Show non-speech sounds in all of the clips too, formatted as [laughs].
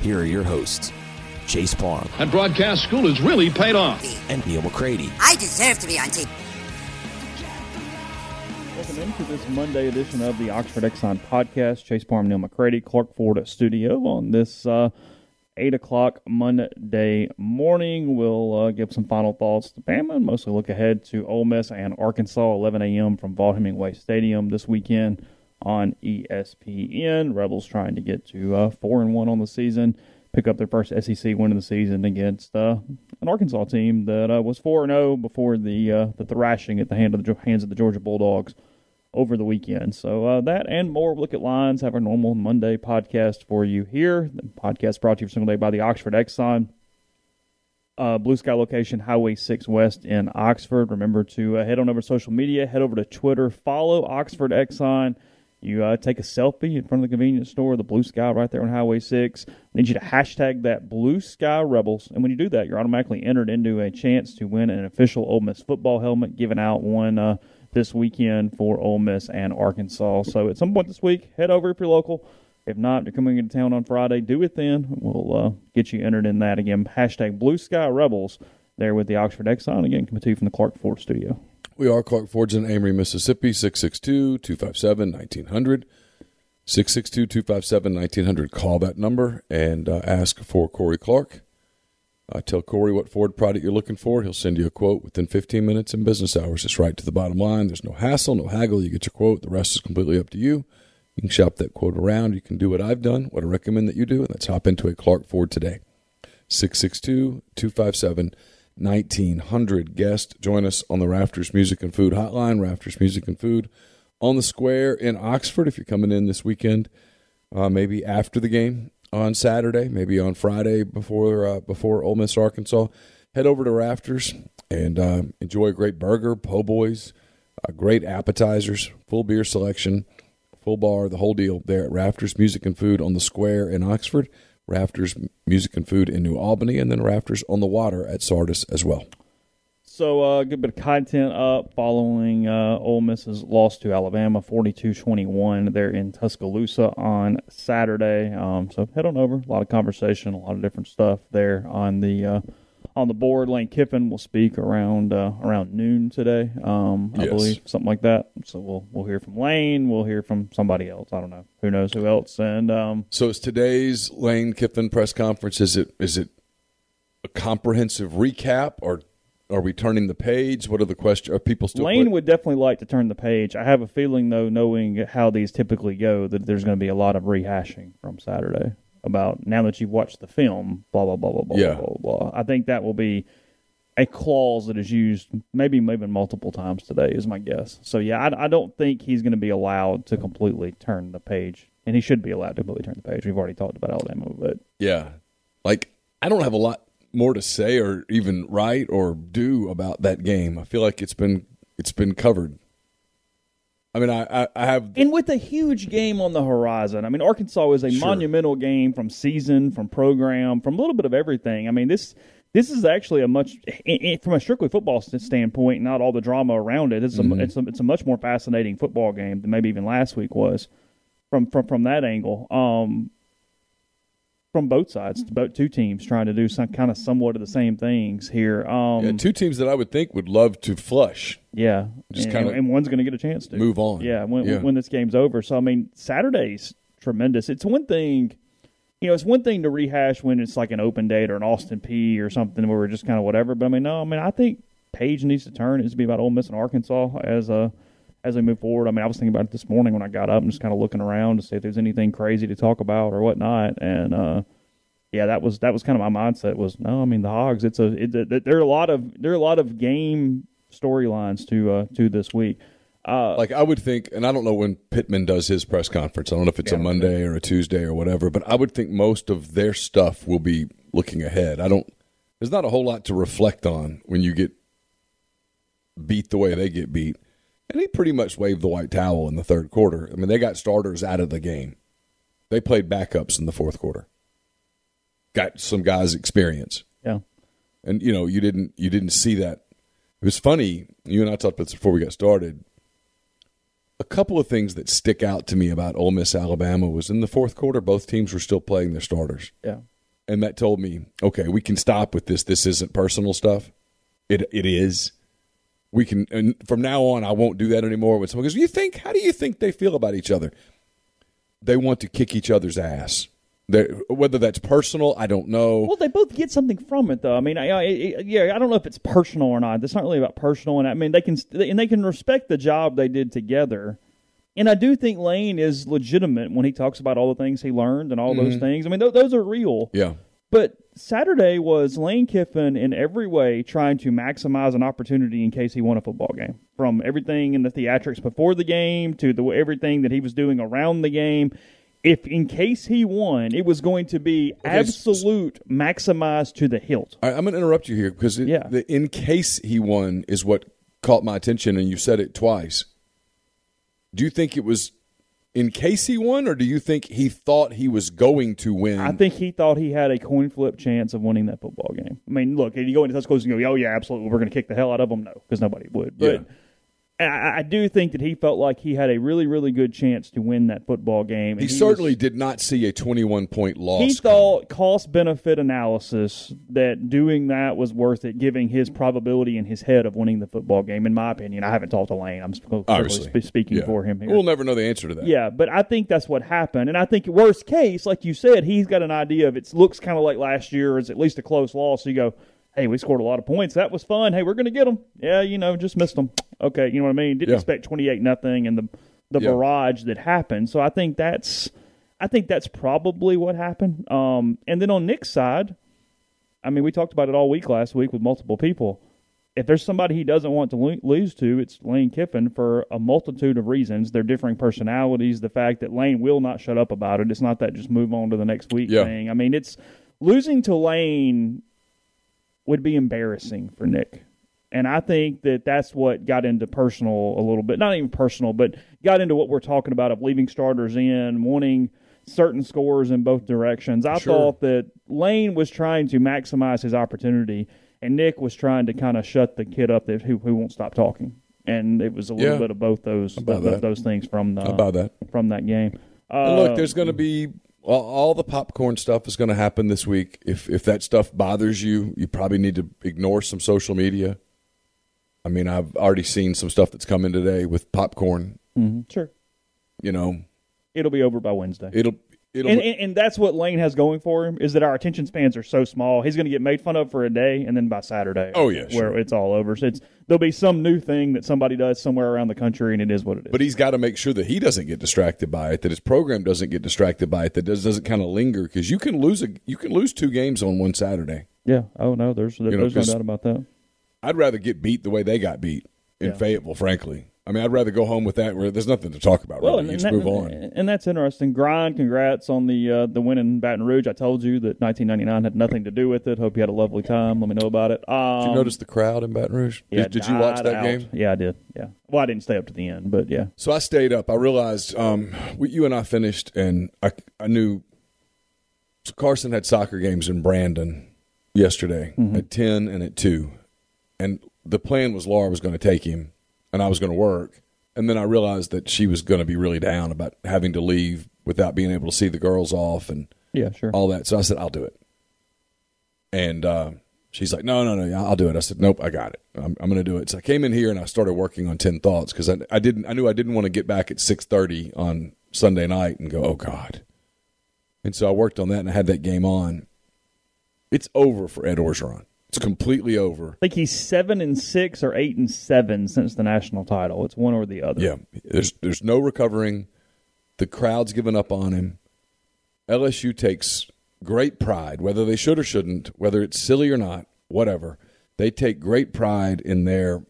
here are your hosts, Chase Parham And broadcast school has really paid off. and Neal McCready. I deserve to be on TV. Welcome into this Monday edition of the Oxford Exxon podcast. Chase Parham, Neal McCready, Clark Ford Studio on this uh, 8 o'clock Monday morning. We'll uh, give some final thoughts to Bama and mostly look ahead to Ole Miss and Arkansas, 11 a.m. from Vaught Hemingway Stadium this weekend on ESPN. Rebels trying to get to uh, 4 and 1 on the season, pick up their first SEC win of the season against uh, an Arkansas team that uh, was 4 and 0 before the uh, the thrashing at the hand of the, hands of the Georgia Bulldogs over the weekend. So uh, that and more. Look at lines. Have our normal Monday podcast for you here. The podcast brought to you every single day by the Oxford Exxon. Uh, Blue Sky location, Highway 6 West in Oxford. Remember to uh, head on over to social media, head over to Twitter, follow Oxford Exxon. You uh, take a selfie in front of the convenience store, the Blue Sky right there on Highway 6. I need you to hashtag that Blue Sky Rebels. And when you do that, you're automatically entered into a chance to win an official Ole Miss football helmet given out one uh, this weekend for Ole Miss and Arkansas. So at some point this week, head over if you're local. If not, you're coming into town on Friday, do it then. We'll uh, get you entered in that again. Hashtag Blue Sky Rebels there with the Oxford Exxon. Again, coming to you from the Clark Ford studio. We are Clark Ford's in Amory, Mississippi, 662 257 1900. 662 257 1900. Call that number and uh, ask for Corey Clark. Uh, tell Corey what Ford product you're looking for. He'll send you a quote within 15 minutes in business hours. It's right to the bottom line. There's no hassle, no haggle. You get your quote. The rest is completely up to you. You can shop that quote around. You can do what I've done, what I recommend that you do, and let's hop into a Clark Ford today. 662 257 1900. Guest, join us on the Rafters Music and Food Hotline. Rafters Music and Food on the square in Oxford. If you're coming in this weekend, uh, maybe after the game on Saturday, maybe on Friday before uh, before Ole Miss Arkansas, head over to Rafters and uh, enjoy a great burger, po' boys, uh, great appetizers, full beer selection, full bar, the whole deal there at Rafters Music and Food on the square in Oxford. Rafters Music and Food in New Albany, and then Rafters on the Water at Sardis as well. So a uh, good bit of content up following uh, Ole Miss's loss to Alabama, 42-21 there in Tuscaloosa on Saturday. Um, so head on over. A lot of conversation, a lot of different stuff there on the uh, on the board. Lane Kiffin will speak around uh, around noon today, um, I Yes. believe, something like that. So we'll we'll hear from Lane. We'll hear from somebody else. I don't know. Who knows who else? And um, So is today's Lane Kiffin press conference? Is it is it a comprehensive recap, or are we turning the page? What are the questions? Are people still? Lane would definitely like to turn the page. I have a feeling, though, knowing how these typically go, that there's going to be a lot of rehashing from Saturday about now that you've watched the film, blah blah blah blah blah Yeah. blah blah. blah. I think that will be a clause that is used maybe even multiple times today is my guess. So yeah, I, I don't think he's going to be allowed to completely turn the page, and he should be allowed to completely turn the page. We've already talked about Alabama, but Yeah, like I don't have a lot more to say or even write or do about that game. I feel like it's been it's been covered. I mean, I I, I have And with a huge game on the horizon, I mean, Arkansas is a Sure. monumental game from season, from program, from a little bit of everything. I mean, this this is actually a much from a strictly football standpoint, not all the drama around it. It's a, mm-hmm. it's a, it's a much more fascinating football game than maybe even last week was from from from that angle. Um, from both sides, both two teams trying to do some kind of somewhat of the same things here. Um, yeah, two teams that I would think would love to flush. Yeah, just kind of and one's going to get a chance to move on. Yeah, when, yeah. when this game's over. So I mean, Saturday's tremendous. It's one thing you know, it's one thing to rehash when it's like an open date or an Austin Peay or something where we're just kind of whatever. But I mean, no, I mean, I think Page needs to turn. It's needs to be about Ole Miss and Arkansas as a as we move forward. I mean, I was thinking about it this morning when I got up and just kind of looking around to see if there's anything crazy to talk about or whatnot. And uh, yeah, that was that was kind of my mindset. Was no, I mean the Hogs. It's a it, it, there are a lot of there are a lot of game storylines to uh, to this week. Uh, like I would think, and I don't know when Pittman does his press conference. I don't know if it's yeah, a Monday or a Tuesday or whatever, but I would think most of their stuff will be looking ahead. I don't. There's not a whole lot to reflect on when you get beat the way they get beat, and he pretty much waved the white towel in the third quarter. I mean, they got starters out of the game. They played backups in the fourth quarter. Got some guys experience. Yeah, and you know you didn't you didn't see that. It was funny. You and I talked about this before we got started a couple of things that stick out to me about Ole Miss Alabama was in the fourth quarter, both teams were still playing their starters. Yeah. And that told me, okay, we can stop with this. This isn't personal stuff. It it is. We can and from now on I won't do that anymore when someone goes, You think how do you think they feel about each other? They want to kick each other's ass. They're, whether that's personal, I don't know. Well, they both get something from it, though. I mean, I, I, yeah, I don't know if it's personal or not. It's not really about personal, and I mean, they can and they can respect the job they did together. And I do think Lane is legitimate when he talks about all the things he learned and all mm-hmm. those things. I mean, th- those are real. Yeah. But Saturday was Lane Kiffin in every way trying to maximize an opportunity in case he won a football game. From everything in the theatrics before the game to the everything that he was doing around the game if in case he won, it was going to be absolute maximized to the hilt. I, am going to interrupt you here because it, yeah. the in case he won is what caught my attention, and you said it twice. Do you think it was in case he won, or do you think he thought he was going to win? I think he thought he had a coin flip chance of winning that football game. I mean, look, if you go into Tuscaloosa and go, "Oh yeah, absolutely, we're going to kick the hell out of them," no, because nobody would. But yeah. I, I, do think that he felt like he had a really, really good chance to win that football game. He, he, certainly was, did not see a 21 point loss. He thought cost benefit analysis that doing that was worth it, giving his probability in his head of winning the football game. In my opinion, I haven't talked to Lane. I'm sp- speaking yeah. for him here. We'll never know the answer to that. Yeah, but I think that's what happened. And I think worst case, like you said, he's got an idea of it looks kind of like last year, is at least a close loss. So you go, hey, we scored a lot of points. That was fun. Hey, we're going to get them. Yeah, you know, just missed them. Okay, you know what I mean? Didn't yeah. expect 28 nothing and the the yeah. barrage that happened. So I think that's I think that's probably what happened. Um, and then on Nick's side, I mean, we talked about it all week last week with multiple people. If there's somebody he doesn't want to lose to, it's Lane Kiffin for a multitude of reasons. Their differing personalities, the fact that Lane will not shut up about it. It's not that just move on to the next week yeah. thing. I mean, it's losing to Lane would be embarrassing for Nick. And I think that that's what got into personal a little bit. Not even personal, but got into what we're talking about of leaving starters in, wanting certain scores in both directions. I sure. thought that Lane was trying to maximize his opportunity, and Nick was trying to kind of shut the kid up that who, who won't stop talking. And it was a little yeah. bit of both those both those things from the, about that from that game. Uh, look, there's going to be well, all the popcorn stuff is going to happen this week. If if that stuff bothers you, you probably need to ignore some social media. I mean, I've already seen some stuff that's coming today with popcorn. Mm-hmm. Sure. You know, it'll be over by Wednesday. It'll and, and, and, that's what Lane has going for him is that our attention spans are so small. He's going to get made fun of for a day, and then by Saturday, oh yeah, where it's all over. So it's there'll be some new thing that somebody does somewhere around the country, and it is what it is. But he's got to make sure that he doesn't get distracted by it, that his program doesn't get distracted by it, that does, doesn't kind of linger because you can lose a you can lose two games on one Saturday. Yeah. Oh no, there's there's know, there's no doubt about that. I'd rather get beat the way they got beat in yeah. Fayetteville, frankly. I mean, I'd rather go home with that where there's nothing to talk about. Well, really. you just that, move on. And that's interesting. Grind, congrats on the uh, the win in Baton Rouge. I told you that 1999 had nothing to do with it. Hope you had a lovely time. Let me know about it. Um, did you notice the crowd in Baton Rouge? Yeah, did, did you watch that out. game? Yeah, I did. Yeah. Well, I didn't stay up to the end, but yeah. So I stayed up. I realized um, we, you and I finished, and I I knew so Carson had soccer games in Brandon yesterday at 10 and at 2. And the plan was Laura was going to take him and I was going to work. And then I realized that she was going to be really down about having to leave without being able to see the girls off and Yeah, sure. all that. So I said, I'll do it. And uh, she's like, no, no, no, I'll do it. I said, nope, I got it. I'm, I'm going to do it. So I came in here and I started working on 10 thoughts because I, I didn't, I knew I didn't want to get back at 630 on Sunday night and go, oh God. And so I worked on that and I had that game on. It's over for Ed Orgeron. It's completely over. I think he's seven and six or eight and seven since the national title. It's one or the other. Yeah, there's there's no recovering. The crowd's given up on him. LSU takes great pride, whether they should or shouldn't, whether it's silly or not, whatever. They take great pride in their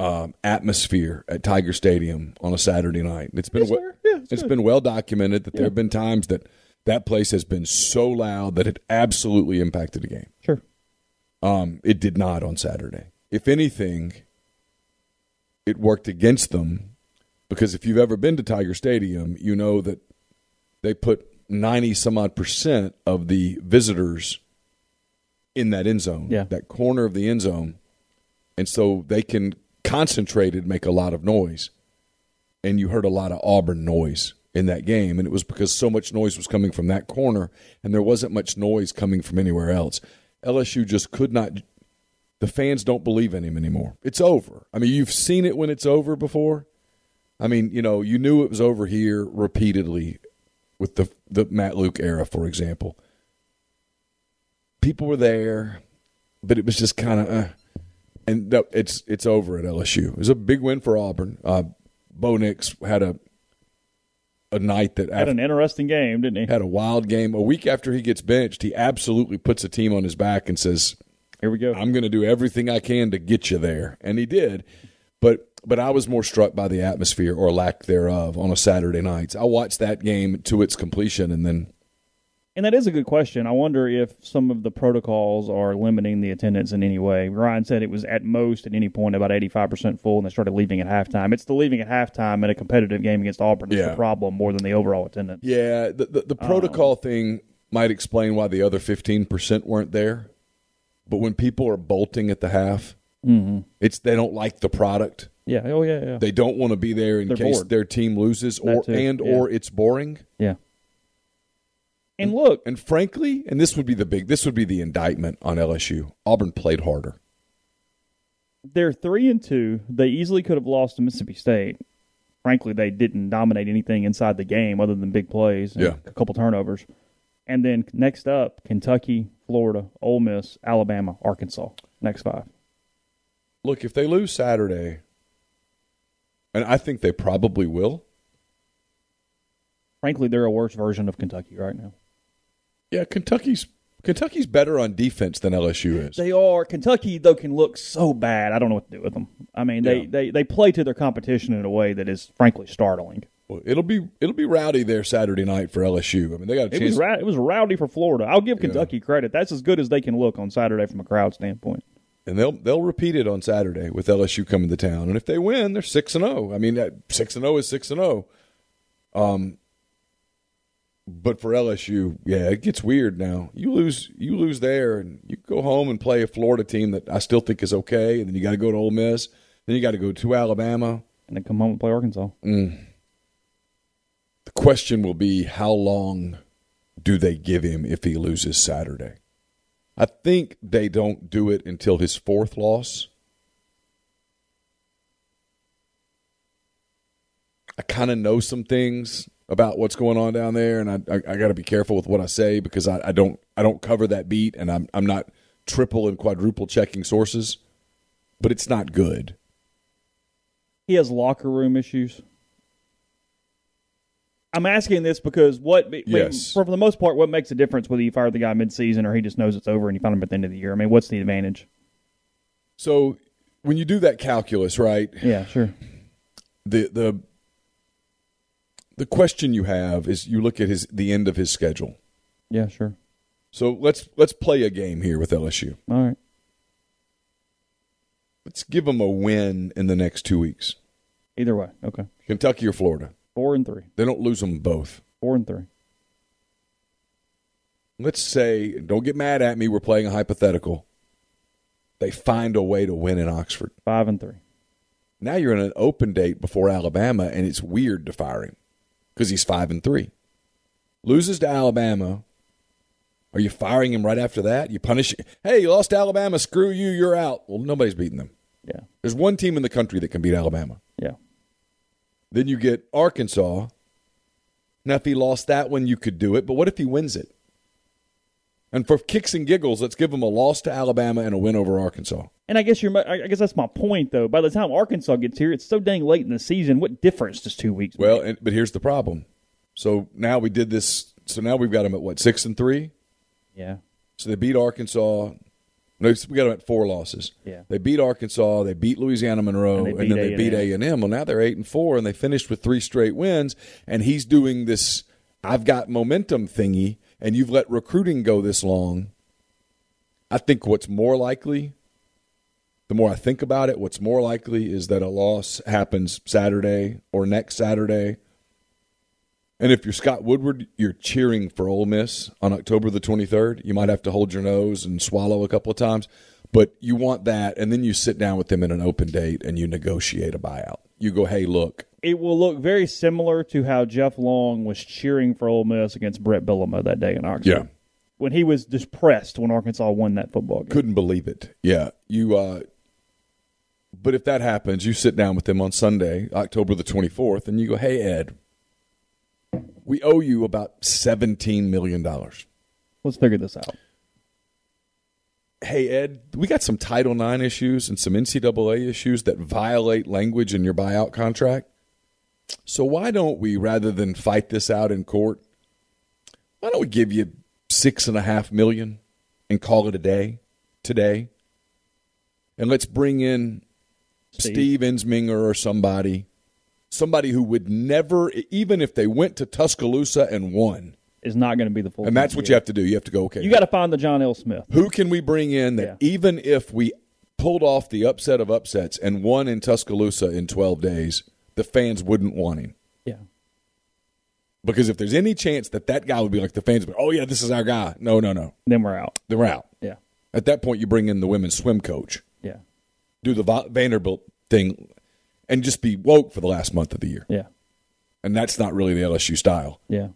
um, atmosphere at Tiger Stadium on a Saturday night. It's been Yes, we- Yeah, it's it's been well documented that there have been times that that place has been so loud that it absolutely impacted the game. Um, it did not on Saturday. If anything, it worked against them because if you've ever been to Tiger Stadium, you know that they put 90 some odd percent of the visitors in that end zone, Yeah. that corner of the end zone. And so they can concentrated make a lot of noise. And you heard a lot of Auburn noise in that game. And it was because so much noise was coming from that corner and there wasn't much noise coming from anywhere else. LSU just could not the fans don't believe in him anymore. It's over. I mean, you've seen it when it's over before. I mean, you know, you knew it was over here repeatedly with the the Matt Luke era, for example. People were there, but it was just kind of, uh, and it's it's over at LSU. It was a big win for Auburn. Uh, Bo Nix had a a night that Had an interesting game, didn't he? had a wild game. A week after he gets benched, he absolutely puts a team on his back and says, Here we go. I'm going to do everything I can to get you there, and he did. But but I was more struck by the atmosphere or lack thereof on a Saturday night. I watched that game to its completion, and then And that is a good question. I wonder if some of the protocols are limiting the attendance in any way. Ryan said it was at most at any point about 85% full and they started leaving at halftime. It's the leaving at halftime in a competitive game against Auburn that's Yeah. the problem more than the overall attendance. yeah, the the, the protocol um, thing might explain why the other 15 percent weren't there. But when people are bolting at the half, mm-hmm. it's they don't like the product. Yeah. Oh, yeah, yeah. They don't want to be there in They're case bored. their team loses or and yeah. or it's boring. yeah. And look, And frankly, and this would be the big, this would be the indictment on LSU. Auburn played harder. they're three and two. They easily could have lost to Mississippi State. Frankly, they didn't dominate anything inside the game other than big plays and Yeah. a couple turnovers. And then next up, Kentucky, Florida, Ole Miss, Alabama, Arkansas. Next five. Look, if they lose Saturday, and I think they probably will. Frankly, they're a worse version of Kentucky right now. Yeah, Kentucky's Kentucky's better on defense than LSU is. They are Kentucky though can look so bad. I don't know what to do with them. I mean, they, Yeah. they, they play to their competition in a way that is frankly startling. Well, it'll be it'll be rowdy there Saturday night for LSU. I mean, they got a It chance. was ra- it was rowdy for Florida. I'll give Kentucky credit. That's as good as they can look on Saturday from a crowd standpoint. and they'll they'll repeat it on Saturday with LSU coming to town. And if they win, they're six and zero. I mean, six and zero is six and zero. Um, but for LSU, yeah, it gets weird now. You lose you lose there, and you go home and play a Florida team that I still think is okay, and then you got to go to Ole Miss, then you got to go to Alabama. And then come home and play Arkansas. Mm. The question will be how long do they give him if he loses Saturday? I think they don't do it until his fourth loss. I kind of know some things about what's going on down there, and I I, I got to be careful with what I say because I, I don't I don't cover that beat, and I'm I'm not triple and quadruple checking sources, but it's not good. He has locker room issues. I'm asking this because what, I mean, Yes. for, for the most part, what makes a difference whether you fire the guy midseason or he just knows it's over and you find him at the end of the year? I mean, what's the advantage? So when you do that calculus, right? Yeah, sure. the the the question you have is you look at his the end of his schedule. Yeah, sure. So let's let's play a game here with LSU. All right. Let's give them a win in the next two weeks. Either way. Okay. Kentucky or Florida. Four and three. They don't lose them both. Four and three. let's say, don't get mad at me, we're playing a hypothetical. They find a way to win in Oxford. Five and three. Now you're in an open date before Alabama, and it's weird to fire him because he's five and three. Loses to Alabama. Are you firing him right after that? You punish? Hey, you lost to Alabama. Screw you. You're out. Well, nobody's beating them. Yeah. There's one team in the country that can beat Alabama. Yeah. Then you get Arkansas. Now, if he lost that one, you could do it. But what if he wins it? And for kicks and giggles, let's give them a loss to Alabama and a win over Arkansas. And I guess you're. I guess that's my point, though. By the time Arkansas gets here, it's so dang late in the season. What difference does two weeks? Well, make? and, but here's the problem. So now we did this. So now we've got them at what six and three. yeah, So they beat Arkansas. No, we got them at four losses. Yeah. They beat Arkansas. They beat Louisiana Monroe, And and, then they A&M. beat A and M. Well, now they're eight and four, and they finished with three straight wins. And he's doing this. I've got momentum thingy, and you've let recruiting go this long. I think what's more likely, the more I think about it, what's more likely is that a loss happens Saturday or next Saturday. And if you're Scott Woodward, you're cheering for Ole Miss on October the 23rd. You might have to hold your nose and swallow a couple of times, but you want that. And then you sit down with them in an open date and you negotiate a buyout. You go, hey, look, it will look very similar to how Jeff Long was cheering for Ole Miss against Brett Bielema that day in Oxford. Yeah. when he was depressed when Arkansas won that football game. couldn't believe it. Yeah, you. uh But if that happens, you sit down with them on Sunday, October the 24th, and you go, hey, Ed, we owe you about $17 million. Let's figure this out. hey Ed, we got some Title IX issues and some NCAA issues that violate language in your buyout contract. So why don't we, rather than fight this out in court, why don't we give you six and a half million and call it a day today? And let's bring in Steve. Steve Ensminger or somebody, somebody who would never, even if they went to Tuscaloosa and won, Is not going to be the full. and that's what you have to do. You have to go, okay, You got to find the John L. Smith. who can we bring in that Yeah. even if we pulled off the upset of upsets and won in Tuscaloosa in 12 days, the fans wouldn't want him? Yeah, Because if there's any chance that that guy would be like the fans, would be, oh yeah, this is our guy. No, no, no, then we're out. Then we're out. Yeah, At that point, you bring in the women's swim coach, yeah, do the Vanderbilt thing, and just be woke for the last month of the year. yeah, And that's not really the LSU style. yeah.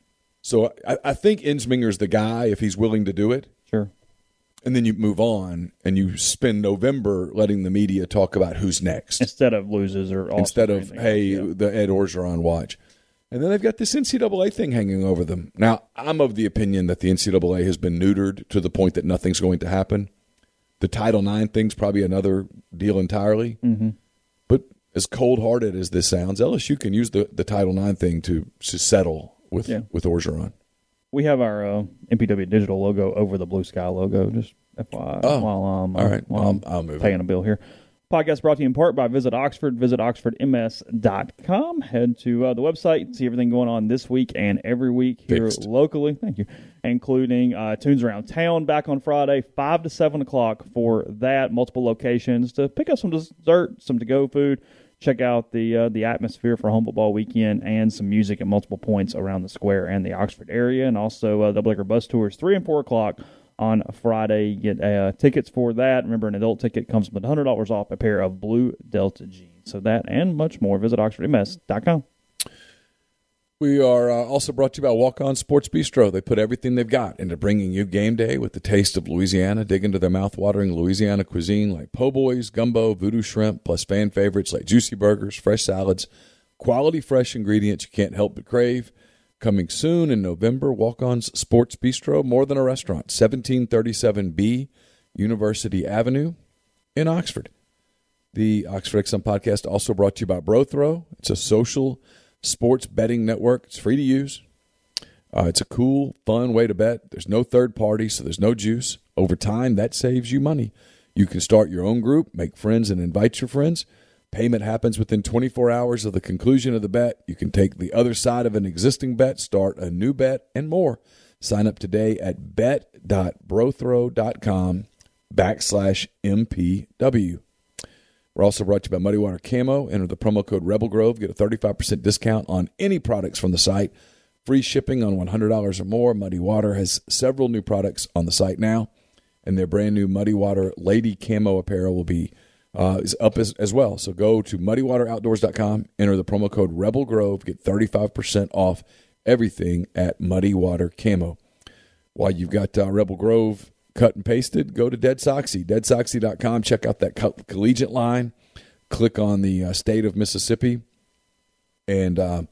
So I, I think Ensminger's the guy if he's willing to do it. Sure. And then you move on and you spend November letting the media talk about who's next. Instead of loses or instead of hey, else. the Ed Orgeron watch. And then they've got this NCAA thing hanging over them. Now, I'm of the opinion that the NCAA has been neutered to the point that nothing's going to happen. The Title IX thing's probably another deal entirely. Mm-hmm. But as cold hearted as this sounds, LSU can use the, the Title IX thing to, to settle with Yeah. with Orgeron. We have our uh, MPW digital logo over the blue sky logo. Just FYI, Oh, while I'm all right. while I'm I'll move it. paying a bill here. Podcast brought to you in part by Visit Oxford. Visit oxfordms.com. Head to uh, the website, see everything going on this week and every week here Fixed. locally. Thank you. Including uh, Tunes Around Town back on Friday, 5 to 7 o'clock for that. Multiple locations to pick up some dessert, some to go food. Check out the uh, the atmosphere for home football weekend and some music at multiple points around the square and the Oxford area. And also uh, the Blicker Bus Tours, 3 and 4 o'clock on Friday. You get uh, tickets for that. Remember, an adult ticket comes with $100 off a pair of blue Delta jeans. So that and much more. Visit oxfordms.com. We are uh, also brought to you by Walk On Sports Bistro. They put everything they've got into bringing you game day with the taste of Louisiana. Dig into their mouth-watering Louisiana cuisine like po' boys, gumbo, voodoo shrimp, plus fan favorites like juicy burgers, fresh salads, quality fresh ingredients you can't help but crave. Coming soon in November, Walk On's Sports Bistro, more than a restaurant, 1737B University Avenue in Oxford. The Oxford Exxon podcast also brought to you by Brothrow. It's a social sports betting network. It's free to use. Uh, it's a cool, fun way to bet. There's no third party, so there's no juice. Over time, that saves you money. You can start your own group, make friends, and invite your friends. Payment happens within 24 hours of the conclusion of the bet. You can take the other side of an existing bet, start a new bet, and more. Sign up today at bet.brothrow.com backslash MPW. We're also brought to you by Muddy Water Camo. Enter the promo code Rebel Grove. Get a 35% discount on any products from the site. free shipping on $100 or more. Muddy Water has several new products on the site now, and their brand new Muddy Water Lady Camo apparel will be uh, is up as, as well. So go to muddywateroutdoors.com, enter the promo code Rebel Grove, get 35% off everything at Muddy Water Camo. While you've got uh, Rebel Grove cut and pasted, go to Dead Soxy, deadsoxy.com, check out that co- collegiate line, click on the uh, state of Mississippi, and uh,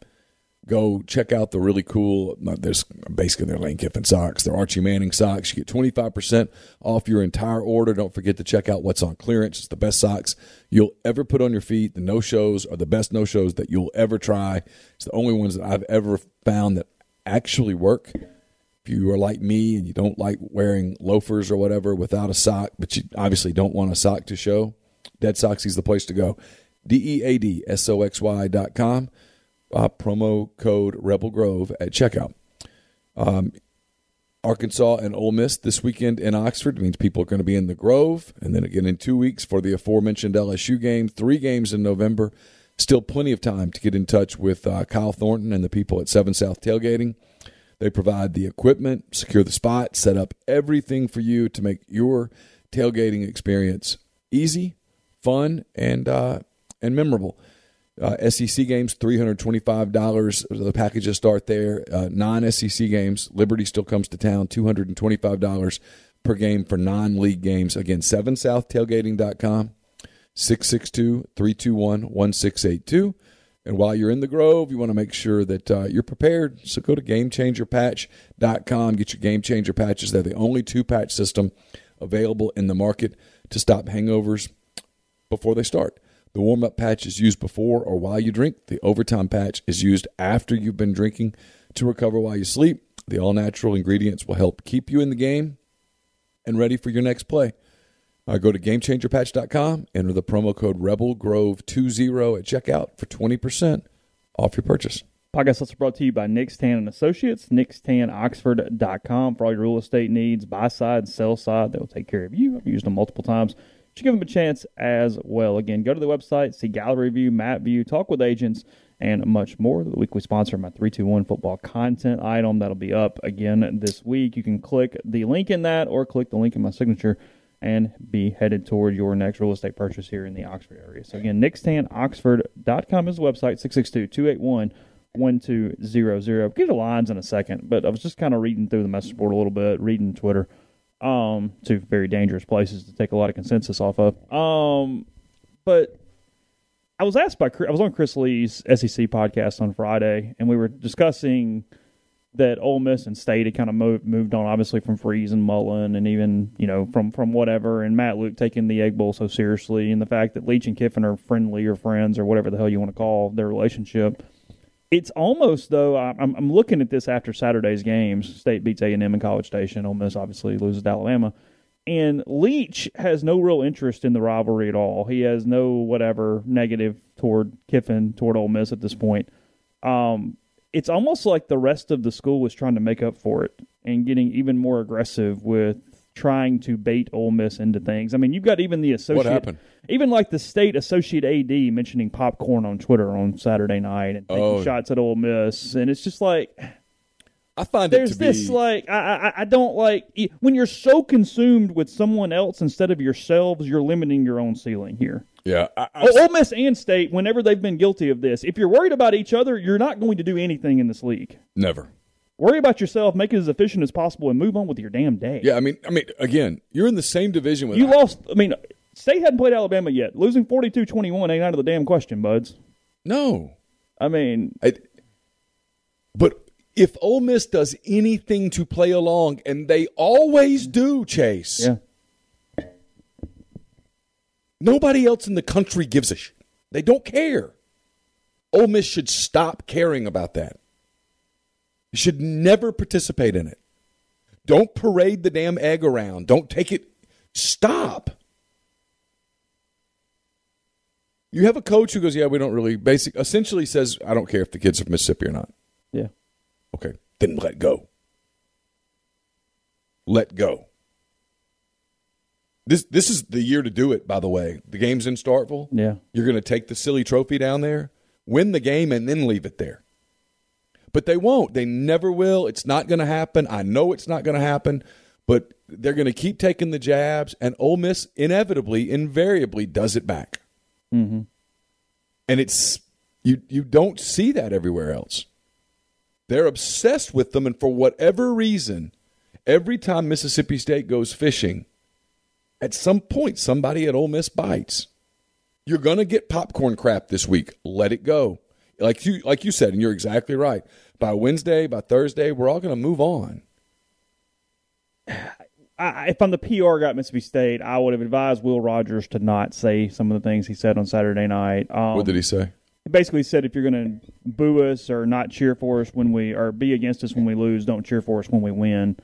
go check out the really cool. uh, There's basically their Lane Kiffin socks, their Archie Manning socks. You get 25% off your entire order. Don't forget to check out what's on clearance. It's the best socks you'll ever put on your feet. The no shows are the best no shows that you'll ever try. It's the only ones that I've ever found that actually work. If you are like me and you don't like wearing loafers or whatever without a sock, but you obviously don't want a sock to show, Dead Soxy's the place to go. D E A D S O X Y dot com. Uh, promo code Rebel Grove at checkout. Um, Arkansas and Ole Miss this weekend in Oxford means people are going to be in the Grove, and then again in two weeks for the aforementioned LSU game. Three games in November. Still plenty of time to get in touch with uh, Kyle Thornton and the people at Seven South Tailgating. They provide the equipment, secure the spot, set up everything for you to make your tailgating experience easy, fun, and uh, and memorable. Uh, SEC games, three hundred twenty-five dollars. The packages start there. Uh, non-SEC games, Liberty still comes to town, two hundred and twenty-five dollars per game for non-league games. Again, seven southtailgating.com, 662-321-1682. And while you're in the Grove, you want to make sure that uh, you're prepared. So go to GameChangerPatch.com. Get your Game Changer patches. They're the only two-patch system available in the market to stop hangovers before they start. The warm up patch is used before or while you drink. The overtime patch is used after you've been drinking to recover while you sleep. The all natural ingredients will help keep you in the game and ready for your next play. Uh, go to GameChangerPatch.com, enter the promo code RebelGrove20 at checkout for 20% off your purchase. Podcast also brought to you by Nix Tann and Associates, nickstanoxford.com for all your real estate needs, buy side, sell side. They'll take care of you. I've used them multiple times. You give them a chance as well. Again, go to the website, see gallery view, map view, talk with agents, and much more. The weekly sponsor of my 321 football content item that'll be up again this week. You can click the link in that or click the link in my signature and be headed toward your next real estate purchase here in the Oxford area. So again, nickstanoxford.com is the website, 662 281 1200. Get the lines in a second, but I was just kind of reading through the message board a little bit, reading Twitter. Um, two very dangerous places to take a lot of consensus off of. Um, but I was asked by I was on Chris Lee's SEC podcast on Friday, and we were discussing that Ole Miss and State had kind of moved moved on, obviously from Freeze and Mullen, and even you know from from whatever, and Matt Luke taking the Egg Bowl so seriously, and the fact that Leach and Kiffin are friendly or friends or whatever the hell you want to call their relationship. It's almost though I'm, I'm looking at this after Saturday's games. State beats A and M in College Station. Ole Miss obviously loses to Alabama, and Leach has no real interest in the rivalry at all. He has no whatever negative toward Kiffin toward Ole Miss at this point. Um, it's almost like the rest of the school was trying to make up for it and getting even more aggressive with trying to bait Ole Miss into things. I mean, you've got even the associate, What happened? even like the state associate AD mentioning popcorn on Twitter on Saturday night and taking Oh. shots at Ole Miss, and it's just like I find there's it to this be like I, I I don't like when you're so consumed with someone else instead of yourselves, you're limiting your own ceiling here. yeah. I, I, Ole Miss and State, whenever they've been guilty of this, if you're worried about each other, you're not going to do anything in this league. never. Worry about yourself, make it as efficient as possible, and move on with your damn day. Yeah, I mean, I mean, again, you're in the same division with You lost. I mean, State hadn't played Alabama yet. Losing 42-21 ain't out of the damn question, buds. no. I mean, I, but if Ole Miss does anything to play along, and they always do, Chase, yeah. nobody else in the country gives a shit. They don't care. Ole Miss should stop caring about that. You should never participate in it. Don't parade the damn egg around. Don't take it. Stop. You have a coach who goes, "Yeah, we don't really." Basic, essentially says, "I don't care if the kids from Mississippi or not." Okay, then let go. Let go. This this is the year to do it. By the way, the game's in Starkville. Yeah. You're going to take the silly trophy down there, win the game, and then leave it there. But they won't. They never will. It's not going to happen. I know it's not going to happen. But they're going to keep taking the jabs, and Ole Miss inevitably, invariably does it back. Mm-hmm. And it's you. You don't see that everywhere else. They're obsessed with them, and for whatever reason, every time Mississippi State goes fishing, at some point somebody at Ole Miss bites. You're going to get popcorn crap this week. Let it go. Like you, like you said, and you're exactly right. By Wednesday, by Thursday, we're all going to move on. I, if I'm the PR guy at Mississippi State, I would have advised Will Rogers to not say some of the things he said on Saturday night. Um, what did he say? He basically said if you're going to boo us or not cheer for us when we or be against us when we lose, don't cheer for us when we win.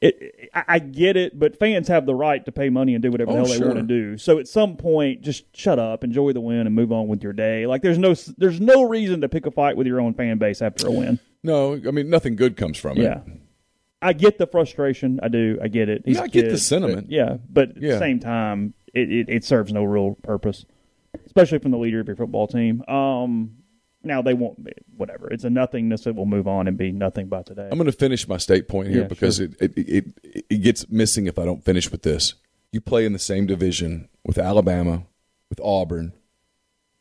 It, I, I get it, but fans have the right to pay money and do whatever the Oh, hell they sure. want to do. So at some point, just shut up, enjoy the win, and move on with your day. Like there's no there's no reason to pick a fight with your own fan base after a win. No, I mean nothing good comes from it. Yeah. I get the frustration. I do. I get it. He's Yeah, a I get the kid, sentiment. but- yeah, but at Yeah. the same time, it, it, it serves no real purpose, especially from the leader of your football team. Um, now they won't. be Whatever. It's a nothingness that will move on and be nothing by today. I'm going to finish my state point here Yeah, because sure. it, it, it it gets missing if I don't finish with this. You play in the same division with Alabama, with Auburn,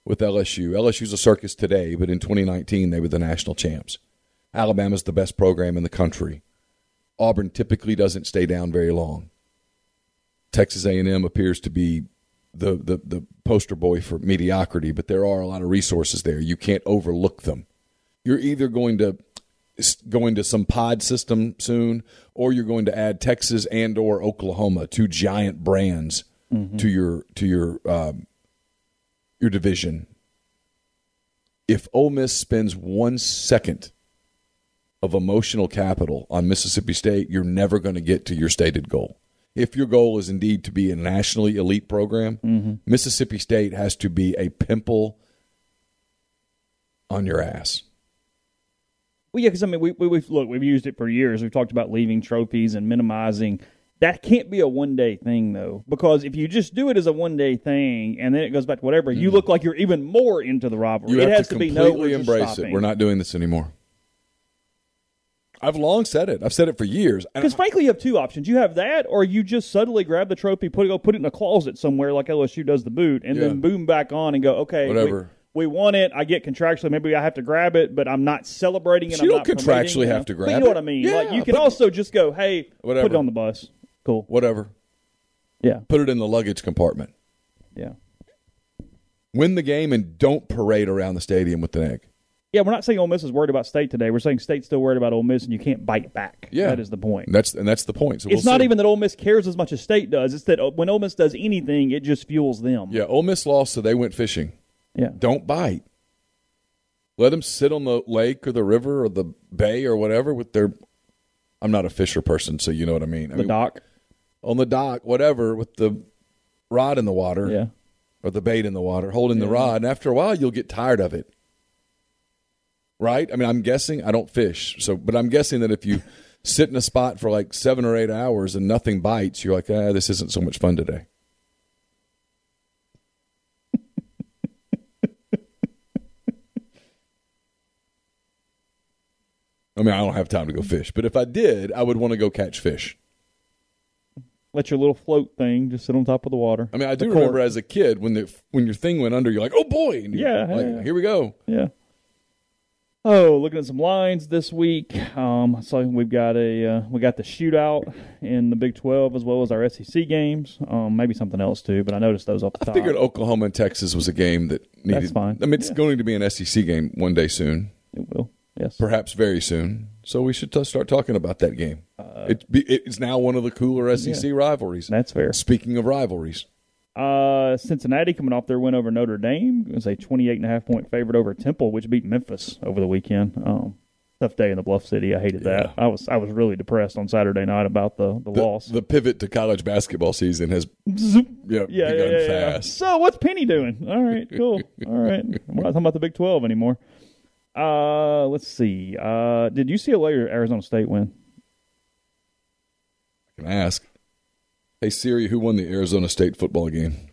with LSU. LSU's a circus today, but in 2019 they were the national champs. Alabama's the best program in the country. Auburn typically doesn't stay down very long. Texas A&M appears to be the, the, the poster boy for mediocrity, but there are a lot of resources there. You can't overlook them. You're either going to go into some pod system soon, or you're going to add Texas and or Oklahoma, two giant brands to your to your um, your division. If Ole Miss spends one second of emotional capital on Mississippi State, you're never going to get to your stated goal. If your goal is indeed to be a nationally elite program, Mississippi State has to be a pimple on your ass. Well, yeah, because I mean, we, we we've look, we've used it for years. We've talked about leaving trophies and minimizing. That can't be a one day thing though, because if you just do it as a one day thing and then it goes back to whatever, you look like you're even more into the rivalry. Mm-hmm. You it have has to to, be completely no, we're embrace it. We're not doing this anymore. I've long said it. I've said it for years. Because frankly, you have two options. You have that, or you just suddenly grab the trophy, put it, go put it in a closet somewhere, like LSU does the boot, and Yeah. then boom back on and go, okay, we- Whatever. We, won it. I get contractually. Maybe I have to grab it, but I'm not celebrating it. You not don't contractually have to grab it. you know what. I mean? Yeah, like you can also just go, hey, whatever. put it on the bus. Cool. whatever. Yeah. Put it in the luggage compartment. Yeah. Win the game and don't parade around the stadium with an egg. Yeah, we're not saying Ole Miss is worried about State today. We're saying State's still worried about Ole Miss, and you can't bite back. Yeah. that is the point. And that's and that's the point. So it's we'll not see. even that Ole Miss cares as much as State does. It's that uh, when Ole Miss does anything, it just fuels them. Yeah, Ole Miss lost, so they went fishing. yeah. Don't bite. Let them sit on the lake or the river or the bay or whatever with their. I'm not a fisher person, so you know what I mean. I The mean, dock. on the dock, whatever, with the rod in the water. Yeah. or the bait in the water, holding the rod, and after a while you'll get tired of it. Right? I mean, I'm guessing I don't fish, so but I'm guessing that if you sit in a spot for like seven or eight hours and nothing bites, you're like, ah, this isn't so much fun today. [laughs] I mean, I don't have time to go fish, but if I did, I would want to go catch fish. Let your little float thing just sit on top of the water. I mean, I do remember as a kid when the when your thing went under, you're like, "Oh boy!" Yeah, like, yeah. here we go. Yeah. Oh, looking at some lines this week. Um, so we've got a uh, we got the shootout in the Big Twelve as well as our SEC games. Um, maybe something else too, but I noticed those off the I top. figured Oklahoma and Texas was a game that needed. That's fine. I mean, it's going to be an SEC game one day soon, it will. Yes. perhaps very soon. So we should t- start talking about that game. Uh, it it's now one of the cooler SEC rivalries. That's fair. Speaking of rivalries, Uh, Cincinnati coming off their win over Notre Dame is a 28 and a half point favorite over Temple, which beat Memphis over the weekend. Um, tough day in the Bluff City. I hated that. I was I was really depressed on Saturday night about the the, the, loss. the pivot to college basketball season has Zoop. yeah, yeah, begun yeah, yeah. So what's Penny doing? All right, cool. All right, we're not talking about the Big Twelve anymore. Uh, let's see. Uh, did UCLA or Arizona State win? I can ask. Hey Siri, who won the Arizona State football game?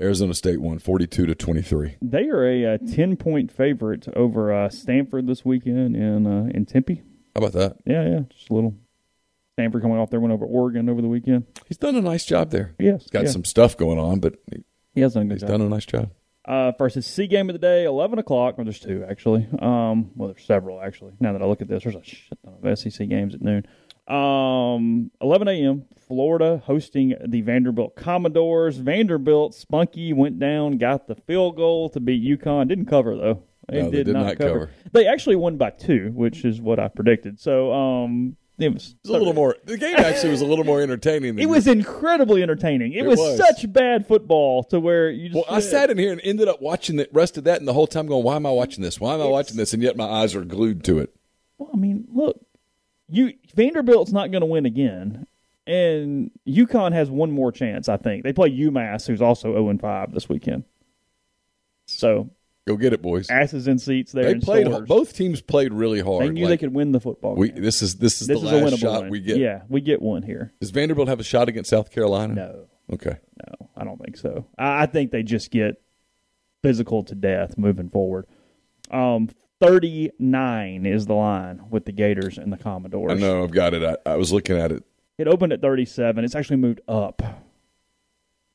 Arizona State won 42 to 23. They are a, uh, ten point favorite over uh, Stanford this weekend in uh, in Tempe. How about that? Yeah, yeah, just a little. Stanford coming off their win over Oregon over the weekend. He's done a nice job there. Yes, He's got yeah. some stuff going on, but He has done a good he's job. done a nice job. Uh, versus C game of the day, eleven o'clock. Well, there's two actually. Um, well, there's several actually. Now that I look at this, there's a shit ton of SEC games at noon. Um, 11 a.m. Florida hosting the Vanderbilt Commodores. Vanderbilt Spunky went down, got the field goal to beat UConn. Didn't cover though. No, they did not cover. They actually won by two, which is what I predicted. So, um, it was, It was a little more. The game actually was a little more entertaining. Than It was incredibly entertaining. It, It was, was. such bad football to where you just. Well, I sat in here and ended up watching the rest of that, and the whole time going, "Why am I watching this? Why am I watching this?" And yet my eyes are glued to it. Well, I mean, look, you Vanderbilt's not going to win again, and UConn has one more chance. I think they play UMass, who's also zero and five this weekend. So Go get it, boys. asses in seats there. They played. stores. Both teams played really hard. They knew they could win the football. We, game. this is this is this the is last shot one. we get. Yeah, we get one here. Does Vanderbilt have a shot against South Carolina? No, Okay. no, I don't think so. I, I think they just get physical to death moving forward. Um, thirty nine is the line with the Gators and the Commodores. I know. I've got it. I, I was looking at it. It opened at 37. It's actually moved up.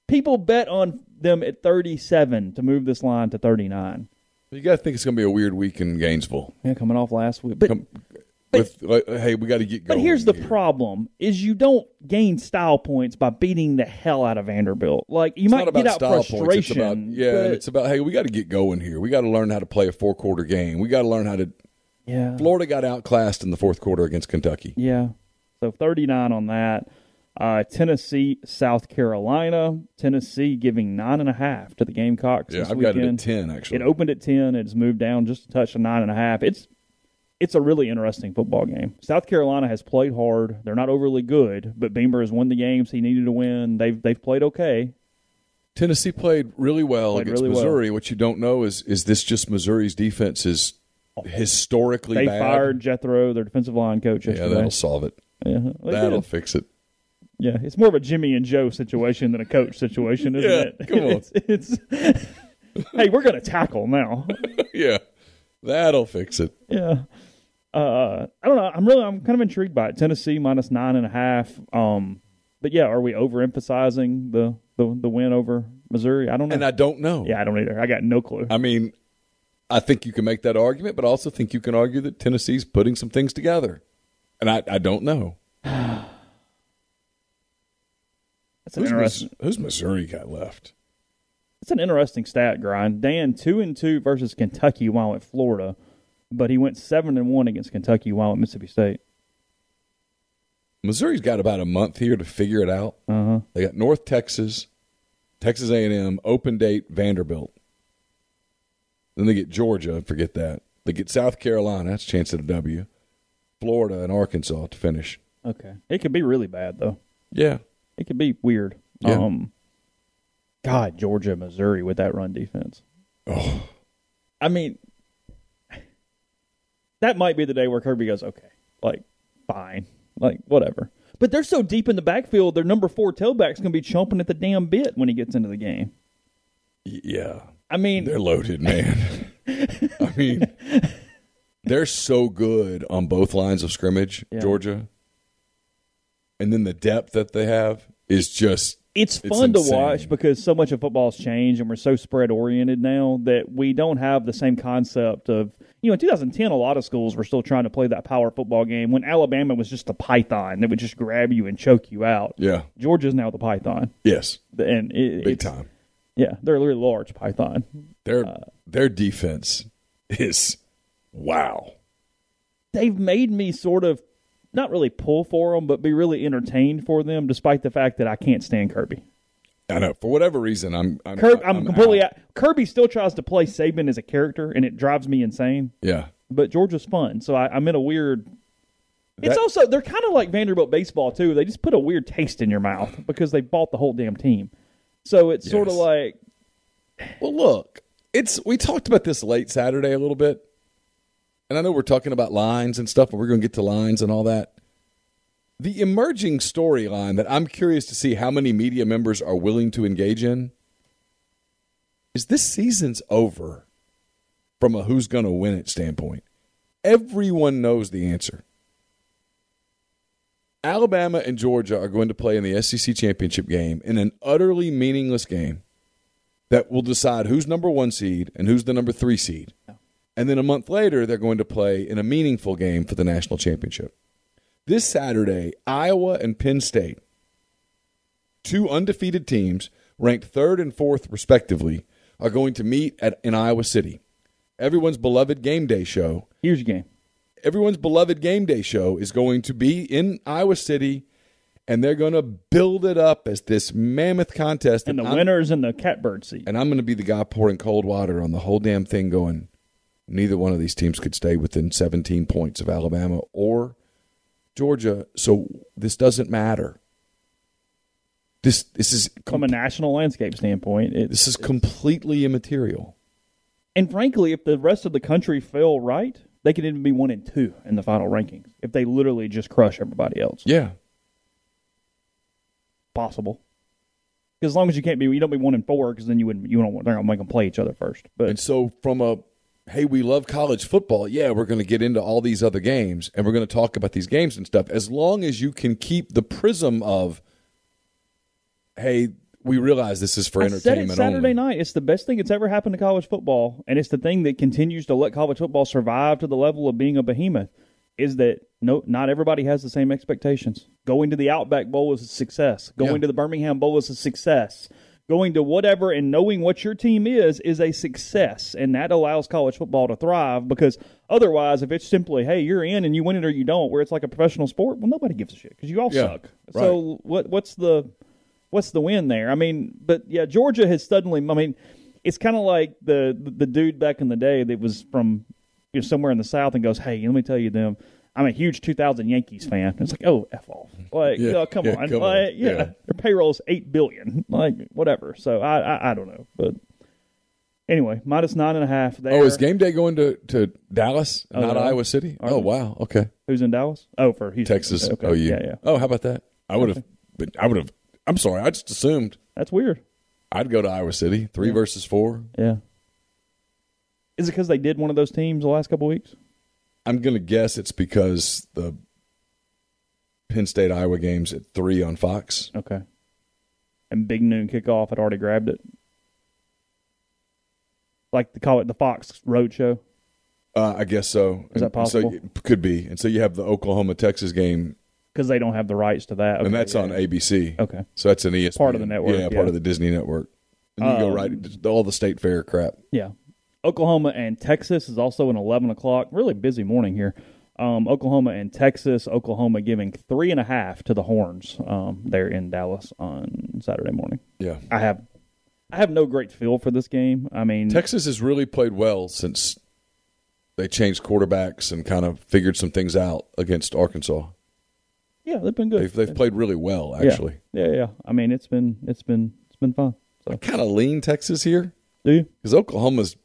People bet on them at 37 to move this line to 39. You got to think it's going to be a weird week in Gainesville. Yeah, coming off last week. But Come, with like, hey, we got to get but here's the here. problem: is you don't gain style points by beating the hell out of Vanderbilt. Like you It's might not about get out style frustration. points. It's about yeah, but- it's about hey, we got to get going here. We got to learn how to play a four quarter game. We got to learn how to. yeah, Florida got outclassed in the fourth quarter against Kentucky. yeah. So 39 on that. Uh, Tennessee, South Carolina. Tennessee giving nine and a half to the Gamecocks. Yeah, I've got it weekend. at ten actually. It opened at ten. It's moved down just a touch to nine and a half. It's it's a really interesting football game. South Carolina has played hard. They're not overly good, but Beamer has won the games he needed to win. They've they've played okay. Tennessee played really well Played against really well. Missouri. What you don't know is is this just Missouri's defense is historically They bad. fired Jethro, their defensive line coach, yeah, yesterday. that'll solve it. Yeah, That'll fix it. Yeah, it's more of a Jimmy and Joe situation than a coach situation, isn't Yeah, it? [laughs] come on. It's, it's [laughs] hey, we're gonna tackle now. [laughs] yeah, that'll fix it. Yeah. Uh, I don't know. I'm really, I'm kind of intrigued by it. Tennessee minus nine and a half. Um, but yeah, are we overemphasizing the the, the win over Missouri? I don't know. And I don't know. yeah, I don't either. I got no clue. I mean, I think you can make that argument, but I also think you can argue that Tennessee's putting some things together. And I, I don't know. [sighs] That's an Who's, interesting. Mis- who's Missouri got left? It's an interesting stat grind. Dan two and two versus Kentucky while at Florida, but he went seven and one against Kentucky while at Mississippi State. Missouri's got about a month here to figure it out. Uh huh. They got North Texas, Texas A&M, open date Vanderbilt. Then they get Georgia, forget that. They get South Carolina, that's a chance at a W. Florida and Arkansas to finish. Okay. It could be really bad though. Yeah. It could be weird. Yeah. Um, God, Georgia, Missouri with that run defense. Oh, I mean, that might be the day where Kirby goes, okay, like, fine, like, whatever. But they're so deep in the backfield, their number four tailback's going to be chomping at the damn bit when he gets into the game. yeah. I mean, They're loaded, man. [laughs] I mean, they're so good on both lines of scrimmage, Yeah. Georgia. And then the depth that they have is just it's It's fun to watch because so much of football's changed and we're so spread oriented now that we don't have the same concept of you know in 2010 a lot of schools were still trying to play that power football game when Alabama was just a python that would just grab you and choke you out. yeah. Georgia's now the python Yes. and it, Big it's- time. Yeah, they're a really large python. Their Uh, their defense is wow. They've made me sort of not really pull for them, but be really entertained for them, despite the fact that I can't stand Kirby. I know. For whatever reason, I'm I'm, Kirby, I'm, completely out. Kirby still tries to play Saban as a character, and it drives me insane. Yeah. But Georgia's fun, so I, I'm in a weird. It's also they're kind of like Vanderbilt baseball too. They just put a weird taste in your mouth because they bought the whole damn team. So it's sort of like Well, look, it's we talked about this late Saturday a little bit, and I know we're talking about lines and stuff, and we're going to get to lines and all that. The emerging storyline that I'm curious to see how many media members are willing to engage in is this season's over from a who's going to win it standpoint. Everyone knows the answer. Alabama and Georgia are going to play in the SEC championship game in an utterly meaningless game that will decide who's number one seed and who's the number three seed. And then a month later, they're going to play in a meaningful game for the national championship. This Saturday, Iowa and Penn State, two undefeated teams, ranked third and fourth respectively, are going to meet at in Iowa City. Everyone's beloved game day show. Huge game. Everyone's beloved game day show is going to be in Iowa City, and they're going to build it up as this mammoth contest. And the I'm- winners in the catbird seat. and I'm going to be the guy pouring cold water on the whole damn thing, going, neither one of these teams could stay within 17 points of Alabama or Georgia, so this doesn't matter. This this is From a national landscape standpoint, it, this is completely immaterial. and frankly, if the rest of the country fell right, they could even be one and two in the final rankings if they literally just crush everybody else. Yeah, Possible. Because as long as you can't be, you don't be one and four, because then you wouldn't, you don't, they're gonna make them play each other first. But and so from a hey, we love college football. Yeah, we're going to get into all these other games and we're going to talk about these games and stuff. As long as you can keep the prism of hey, we realize this is for I said it entertainment Saturday only. night. It's the best thing that's ever happened to college football, and it's the thing that continues to let college football survive to the level of being a behemoth. Is that no? Not everybody has the same expectations. Going to the Outback Bowl is a success. Going Yeah. to the Birmingham Bowl is a success. Going to whatever and knowing what your team is is a success, and that allows college football to thrive. Because otherwise, if it's simply hey, you're in and you win it or you don't, where it's like a professional sport, well, nobody gives a shit because you all Yeah, suck. So what? What's the what's the win there? I mean, but yeah, Georgia has suddenly. I mean, it's kind of like the the dude back in the day that was from you know, somewhere in the South and goes, "Hey, let me tell you them." I'm a huge 2000 Yankees fan. It's like, oh, f off. [laughs] Like, Yeah, oh, come yeah, on. come like, on. yeah, Yeah. their is eight billion. Like, whatever. So I, I, I don't know, but anyway, minus nine and a half. There. Oh, is game day going to, to Dallas, Oh, not yeah. Iowa City? Oh, wow. Okay. Who's in Dallas? Oh, for Houston. Texas. Okay. Oh. Yeah, yeah. Oh, how about that? I would have. But I would have. I'm sorry. I just assumed That's weird. I'd go to Iowa City. Three versus four. Yeah. Is it because they did one of those teams the last couple weeks? I'm gonna guess it's because the Penn State Iowa games at three on Fox. Okay. And Big Noon Kickoff had already grabbed it. Like they call it the Fox Road Show. Uh, I guess so. Is that possible? So it could be. And so you have the Oklahoma Texas game, because they don't have the rights to that. and that's yeah. on ABC. Okay. So that's an ESPN Part of the network, Yeah, part yeah. of the Disney network. And you go Um, right all the state fair crap. Yeah. Oklahoma and Texas is also an 11 o'clock. Really busy morning here. Um, Oklahoma and Texas. Oklahoma giving three and a half to the Horns. Um, there in Dallas on Saturday morning. Yeah. I have, I have no great feel for this game. I mean, Texas has really played well since they changed quarterbacks and kind of figured some things out against Arkansas. yeah, they've been good. They've, they've played really well, actually. Yeah, yeah. I mean, it's been, it's been, it's been fun. So, Kind of lean Texas here do you because Oklahoma's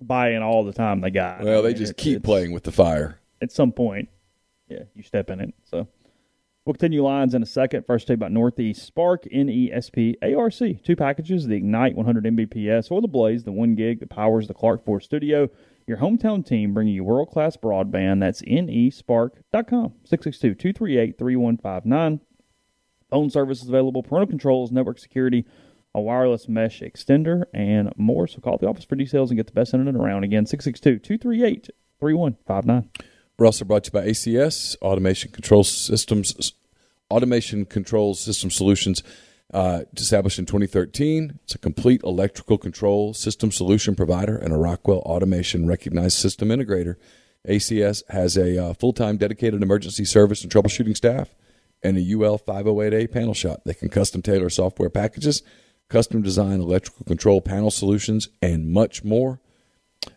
buy in all the time they got? well, I they mean, just it's- keep playing with the fire. at some point, yeah, you step in it. So we'll continue lines in a second. First, you about Northeast Spark, N E S P A R C. Two packages the Ignite 100 Mbps or the Blaze, the one gig that powers the Clark Ford studio. Your hometown team bringing you world class broadband. That's nespark.com. 662 238 3159. Phone service is available, parental controls, network security, a wireless mesh extender, and more. So call the office for details and get the best internet around. Again, 662 238 3159. We're also brought to you by ACS Automation Control Systems, Automation Control System Solutions, uh, established in 2013. It's a complete electrical control system solution provider and a Rockwell Automation recognized system integrator. ACS has a uh, full-time dedicated emergency service and troubleshooting staff and a UL 508A panel shop. They can custom tailor software packages, custom design electrical control panel solutions, and much more.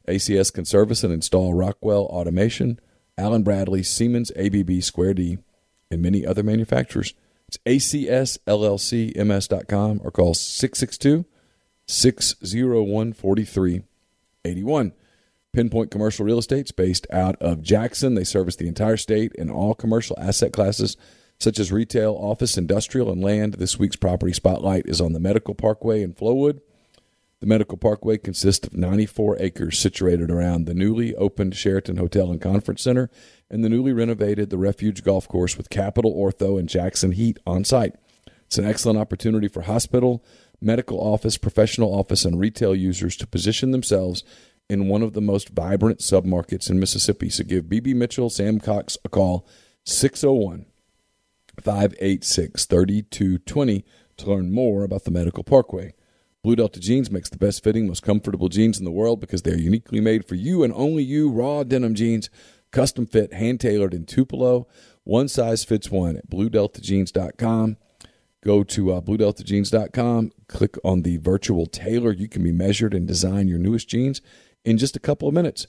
ACS can service and install Rockwell Automation, Allen Bradley, Siemens, ABB, Square D, and many other manufacturers. It's acsllcms.com or call 662 601 4381. Pinpoint Commercial Real Estate is based out of Jackson. They service the entire state in all commercial asset classes such as retail, office, industrial, and land. This week's property spotlight is on the Medical Parkway in Flowood. The Medical Parkway consists of 94 acres situated around the newly opened Sheraton Hotel and Conference Center and the newly renovated The Refuge Golf Course with Capital Ortho and Jackson Heart on site. It's an excellent opportunity for hospital, medical office, professional office, and retail users to position themselves in one of the most vibrant submarkets in Mississippi. So give BB Mitchell, Sam Cox a call, 601 586 3220 to learn more about the Medical Parkway. Blue Delta Jeans makes the best fitting, most comfortable jeans in the world because they're uniquely made for you and only you. Raw denim jeans, custom fit, hand tailored in Tupelo. One size fits one at bluedeltajeans.com. Go to uh, bluedeltajeans.com, click on the virtual tailor. You can be measured and design your newest jeans in just a couple of minutes.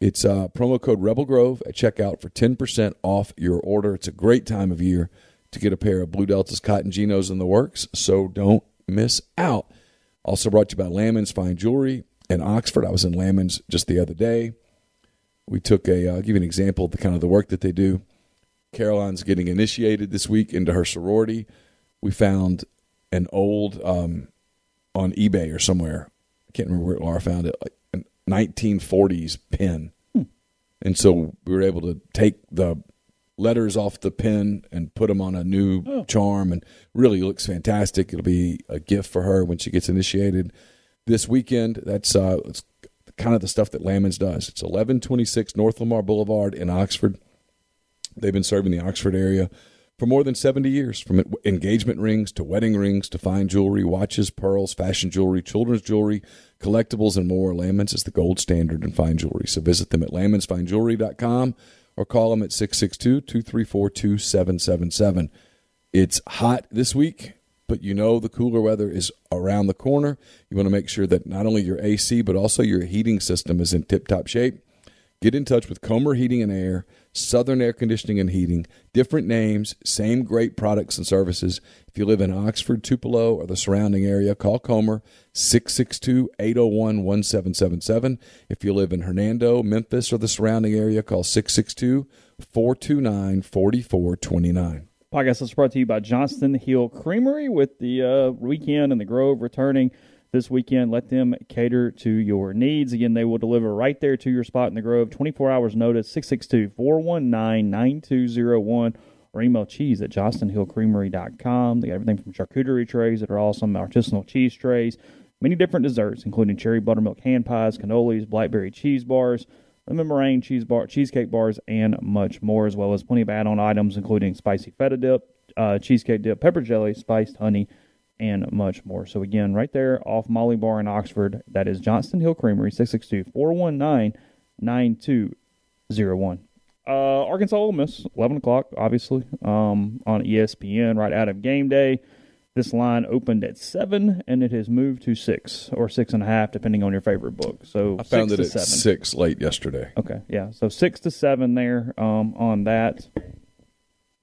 It's uh, promo code Rebel Grove at checkout for 10% off your order. It's a great time of year to get a pair of Blue Delta's cotton Genos in the works, so don't miss out. Also brought to you by Lamons Fine Jewelry in Oxford. I was in Lamons just the other day. We took a, I'll give you an example of the kind of the work that they do. Caroline's getting initiated this week into her sorority. We found an old, um, on eBay or somewhere, I can't remember where Laura found it, like a 1940s pen. And so we were able to take the letters off the pen and put them on a new charm and really looks fantastic. It'll be a gift for her when she gets initiated this weekend. That's uh, it's kind of the stuff that Lamons does. It's 1126 North Lamar Boulevard in Oxford. They've been serving the Oxford area for more than 70 years, from engagement rings to wedding rings to fine jewelry, watches, pearls, fashion jewelry, children's jewelry, collectibles, and more. Lamons is the gold standard in fine jewelry. So visit them at lamonsfinejewelry.com or call them at 662 234 2777. It's hot this week, but you know the cooler weather is around the corner. You want to make sure that not only your AC, but also your heating system is in tip top shape. Get in touch with Comer Heating and Air, Southern Air Conditioning and Heating. Different names, same great products and services. If you live in Oxford, Tupelo, or the surrounding area, call Comer 662 801 1777. If you live in Hernando, Memphis, or the surrounding area, call 662 429 4429. Podcast is brought to you by Johnston Hill Creamery with the uh, weekend and the Grove returning this weekend. Let them cater to your needs. Again, they will deliver right there to your spot in the Grove. 24 hours notice, 662 419 9201 or email cheese at johnstonhillcreamery.com. They got everything from charcuterie trays that are awesome, artisanal cheese trays, many different desserts, including cherry buttermilk hand pies, cannolis, blackberry cheese bars, lemon meringue cheese bar, cheesecake bars, and much more, as well as plenty of add-on items, including spicy feta dip, uh, cheesecake dip, pepper jelly, spiced honey, and much more. So again, right there off Molly Barr in Oxford, that is Johnston Hill Creamery, 662-419-9201. Uh, Arkansas Ole Miss, 11 o'clock, obviously, um, on ESPN right out of game day. This line opened at 7, and it has moved to 6 or 6.5, depending on your favorite book. So I found it to at seven. six late yesterday. Okay, yeah. So six to seven there um, on that.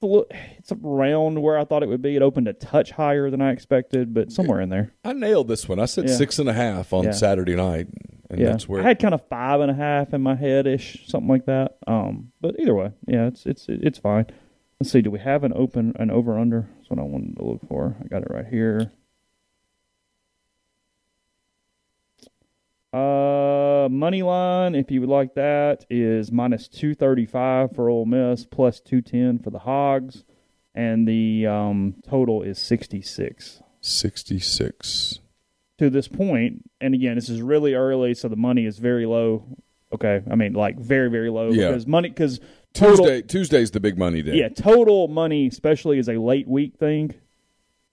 It's, around where I thought it would be. It opened a touch higher than I expected, but somewhere in there. I nailed this one. I said Yeah. six and a half on Yeah. Saturday night, and yeah, that's where I had kind of five and a half in my head ish, something like that. Um, but either way, yeah, it's it's it's fine. Let's see. Do we have an open an over under? That's what I wanted to look for. I got it right here. Uh, money line, if you would like that, is minus two thirty five for Ole Miss, plus two ten for the Hogs, and the um, total is 66. 66. to this point, and again, this is really early, so the money is very low. Okay, I mean like very very low Yeah. because money because total Tuesday Tuesday's the big money day. yeah total money especially is a late week thing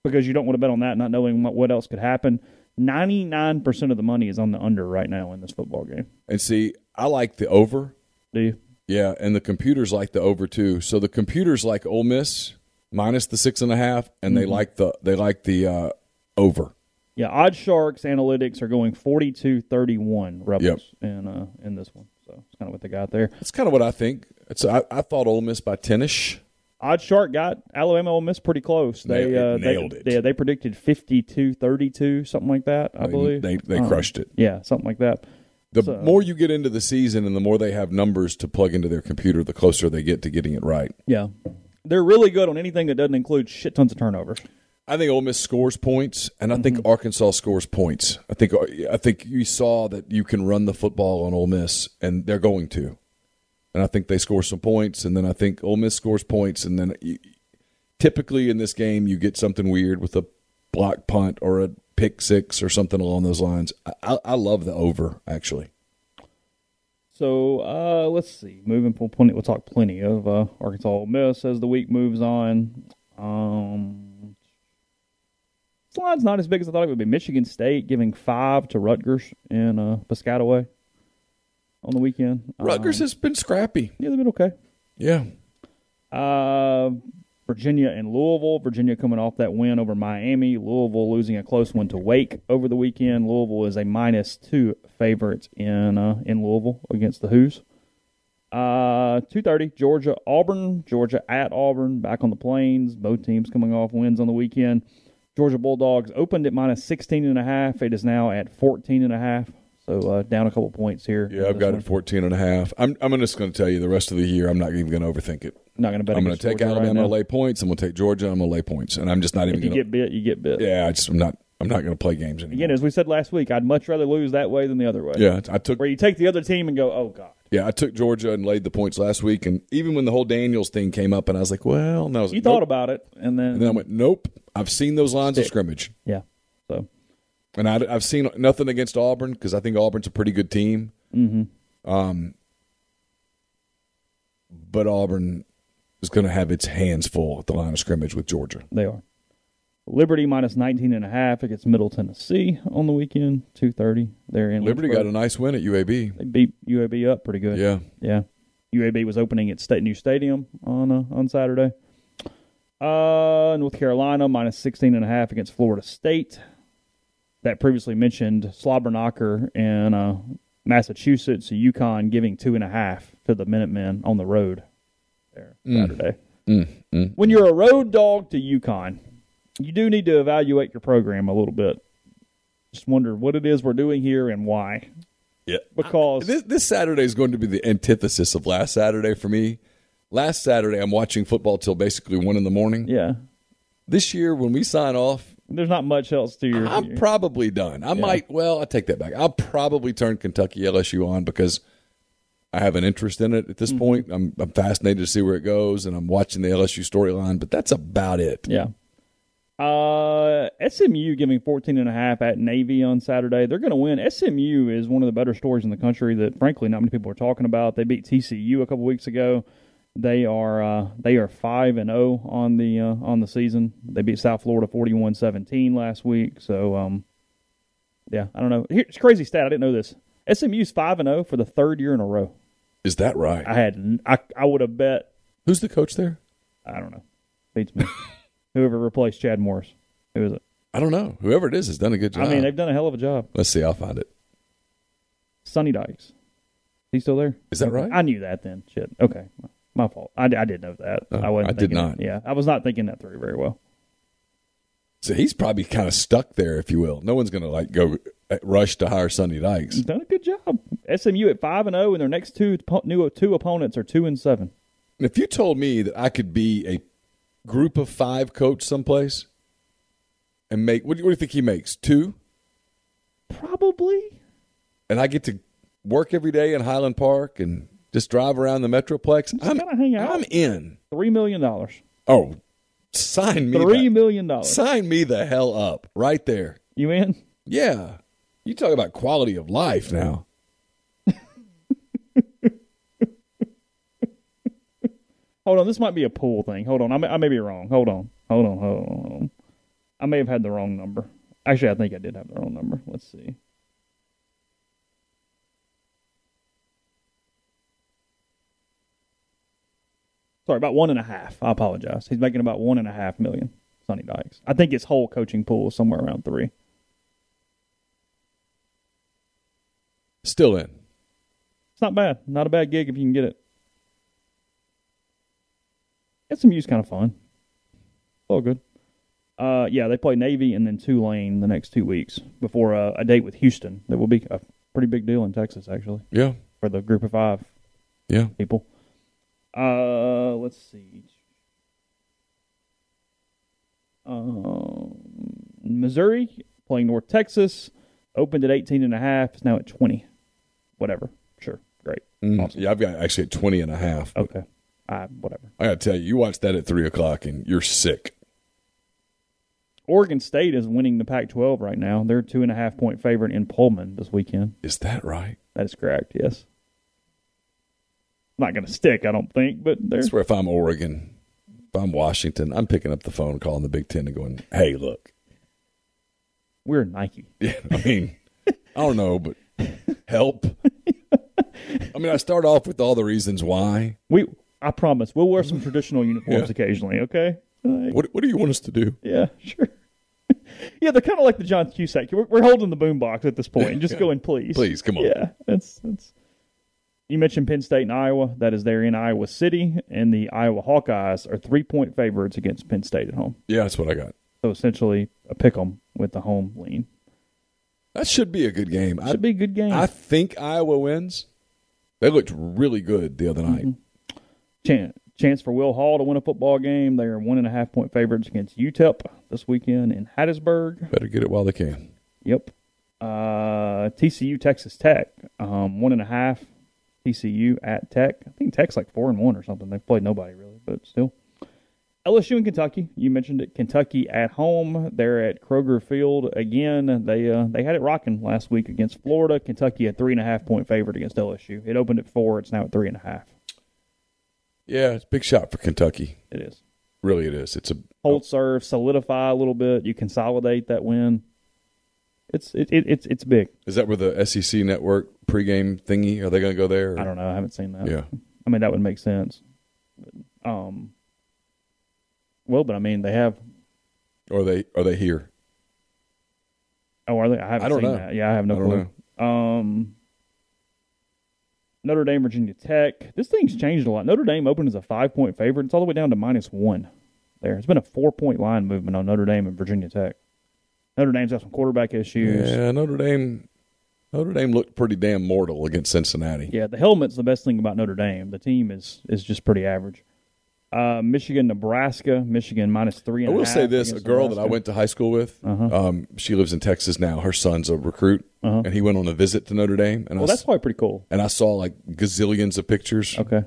because you don't want to bet on that not knowing what, what else could happen. Ninety nine percent of the money is on the under right now in this football game. And see, I like the over. Do you? Yeah, and the computers like the over too. So the computers like Ole Miss minus the six and a half, and they like the they like the uh, over. Yeah, OddsShark's analytics are going 42-31 Rebels in uh, in this one. So it's kind of what they got there. That's kind of what I think. It's I, I thought Ole Miss by ten ish. OddsShark got Alabama Ole Miss pretty close. They Nailed- uh, they- it. Yeah, they predicted 52-32, something like that. I, mean, believe they they Um, crushed it. Yeah, something like that. The so- more you get into the season, and the more they have numbers to plug into their computer, the closer they get to getting it right. Yeah, they're really good on anything that doesn't include shit tons of turnovers. I think Ole Miss scores points, and I Mm-hmm. think Arkansas scores points. I think I think you saw that you can run the football on Ole Miss, and they're going to. And I think they score some points, and then I think Ole Miss scores points, and then you, typically in this game you get something weird with a block punt or a pick six or something along those lines. I, I, love the over actually. So uh, let's see. Moving plenty, we'll talk plenty of uh, Arkansas Ole Miss as the week moves on. Um, this line's not as big as I thought it would be. Michigan State giving five to Rutgers in uh, Piscataway on the weekend. Rutgers Um, has been scrappy. yeah, they've been okay. Yeah, Uh, Virginia and Louisville. Virginia coming off that win over Miami. Louisville losing a close one to Wake over the weekend. Louisville is a minus two favorite in uh, in Louisville against the Hoos. Uh, two thirty. Georgia Auburn. Georgia at Auburn. Back on the plains. Both teams coming off wins on the weekend. Georgia Bulldogs opened at minus 16 and a half. It is now at 14 and a half. So uh, down a couple points here. yeah, I've got it 14 and a half. I'm I'm just going to tell you the rest of the year I'm not even going to overthink it. Not going to bet. I'm going to take Georgia right Alabama now. to lay points. I'm going to take Georgia. I'm going to lay points, and I'm just not even If you going get bit, you get bit. Yeah, I just I'm not I'm not going to play games anymore. Again, as we said last week, I'd much rather lose that way than the other way. yeah, I took Where you take the other team and go, oh, God. yeah I took Georgia and laid the points last week, and even when the whole Daniels thing came up, and I was like, well, no, You like, thought nope. about it, and then, and then I went, nope. I've seen those lines of scrimmage, yeah. So, and I, I've seen nothing against Auburn because I think Auburn's a pretty good team. Mm-hmm. Um, but Auburn is going to have its hands full at the line of scrimmage with Georgia. they are. Liberty minus 19 and a half against Middle Tennessee on the weekend, 2.30. They're in Liberty got a nice win at UAB. They beat UAB up pretty good. Yeah. Yeah. UAB was opening at State New Stadium on uh, on Saturday. Uh, North Carolina minus 16 and a half against Florida State. That previously mentioned Slobberknocker in uh, Massachusetts, UConn giving two and a half to the Minutemen on the road there mm. Saturday. Mm, mm, when you're a road dog to UConn, you do need to evaluate your program a little bit. Just wonder what it is we're doing here and why. Yeah. Because This, this Saturday is going to be the antithesis of last Saturday for me. Last Saturday, I'm watching football till basically one in the morning. yeah, This year, when we sign off, there's not much else to your. I'm your- probably done. I might. Well, I take that back. I'll probably turn Kentucky LSU on because I have an interest in it at this point. I'm, I'm fascinated to see where it goes, and I'm watching the LSU storyline. But that's about it. Yeah. Uh, SMU giving 14 and a half at Navy on Saturday. They're going to win. SMU is one of the better stories in the country that frankly not many people are talking about. They beat TCU a couple weeks ago. They are uh, they are 5 and 0 on the uh, on the season. They beat South Florida 41-17 last week. So um yeah, I don't know. Here's a crazy stat. I didn't know this. SMU's 5 and 0 for the third year in a row. Is that right? I had I I would have bet Who's the coach there? I don't know. Beats me. [laughs] Whoever replaced Chad Morris. Who is it? I don't know. Whoever it is has done a good job. I mean, they've done a hell of a job. Let's see. I'll find it. Sonny Dykes. He's still there? Is that right? I knew that then. Shit. Okay. My fault. I, I did know that. Oh, I wasn't I did not. Yeah. I was not thinking that through very well. So he's probably kind of stuck there, if you will. No one's going to like go uh, rush to hire Sonny Dykes. He's done a good job. SMU at 5 and 0 and their next two new two opponents are 2 and 7. If you told me that I could be a group of five coach someplace and make what do you, what do you think he makes two, Probably. and I get to work every day in Highland Park and just drive around the Metroplex, I'm kinda hang out. I'm in. 3 million dollars. Oh, sign me. Three the- million dollars. Sign me the hell up right there. You in? Yeah, you talk about quality of life now. [laughs] Hold on, this might be a pool thing. Hold on, I may, I may be wrong. Hold on, hold on, hold on, hold on. I may have had the wrong number. Actually, I think I did have the wrong number. Let's see. Sorry, about one and a half. I apologize. He's making about one and a half million. Sonny Dykes. I think his whole coaching pool is somewhere around three. Still in. It's not bad. Not a bad gig if you can get it. SMU's kind of fun. All good. Uh, yeah, they play Navy and then Tulane the next two weeks before uh, a date with Houston. That will be a pretty big deal in Texas, actually, Yeah, for the group of five yeah. people. Uh, let's see. Um, Missouri playing North Texas opened at 18 and a half. It's now at 20. Whatever. Sure. Great. Mm, Awesome. Yeah, I've got actually at 20 and a half. Okay. Uh, whatever. I got to tell you, you watch that at 3 o'clock and you're sick. Oregon State is winning the Pac-12 right now. They're two and a half point favorite in Pullman this weekend. Is that right? That is correct. Yes. Not going to stick, I don't think, but I they're if I'm Oregon, if I'm Washington, I'm picking up the phone, calling the Big Ten and going, hey, look. we're Nike. [laughs] Yeah, I mean, I don't know, but help. [laughs] I mean, I start off with all the reasons why. We, I promise, we'll wear some traditional uniforms Yeah. occasionally. Okay. Like, What, what do you want us to do? Yeah, [laughs] sure. yeah, they're kind of like the John Cusack. We're, we're holding the boombox at this point and just Yeah. going, please, Please, come on. Yeah, that's that's. You mentioned Penn State and Iowa. That is there in Iowa City, and the Iowa Hawkeyes are three point favorites against Penn State at home. Yeah, that's what I got. So essentially, a pick 'em with the home lean. That should be a good game. I, Should be a good game. I think Iowa wins. They looked really good the other night. Chan- chance for Will Hall to win a football game. They are one and a half point favorites against UTEP this weekend in Hattiesburg. Better get it while they can. Yep. Uh, TCU Texas Tech, um, one and a half. TCU at Tech. I think Tech's like four and one or something. They've played nobody really, but still. LSU and Kentucky. You mentioned it. Kentucky at home. They're at Kroger Field again. They uh, they had it rocking last week against Florida. Kentucky a three and a half point favorite against LSU. It opened at four. It's now at three and a half. Yeah, it's a big shot for Kentucky. It is. Really, it is. It's a hold serve, solidify a little bit. You consolidate that win. It's it, it it's it's big. Is that where the SEC network pregame thingy? Are they going to go there? or- I don't know. I haven't seen that. Yeah. I mean that would make sense. But, um. Well, but I mean they have. Or are they are they here? Oh, are they? I haven't I don't seen know. that. Yeah, I have no I clue. Um. Notre Dame, Virginia Tech. This thing's changed a lot. Notre Dame opened as a five point favorite. It's all the way down to minus one. There, it's been a four point line movement on Notre Dame and Virginia Tech. Notre Dame's got some quarterback issues. Yeah, Notre Dame. Notre Dame looked pretty damn mortal against Cincinnati. Yeah, the helmet's the best thing about Notre Dame. The team is is just pretty average. Uh, Michigan, Nebraska, Michigan minus three I and a will say this: a girl that I went to high school with, Uh-huh. um, she lives in Texas now. Her son's a recruit, Uh-huh. and he went on a visit to Notre Dame. And I Well, that's s- probably pretty cool. and I saw like gazillions of pictures, Okay.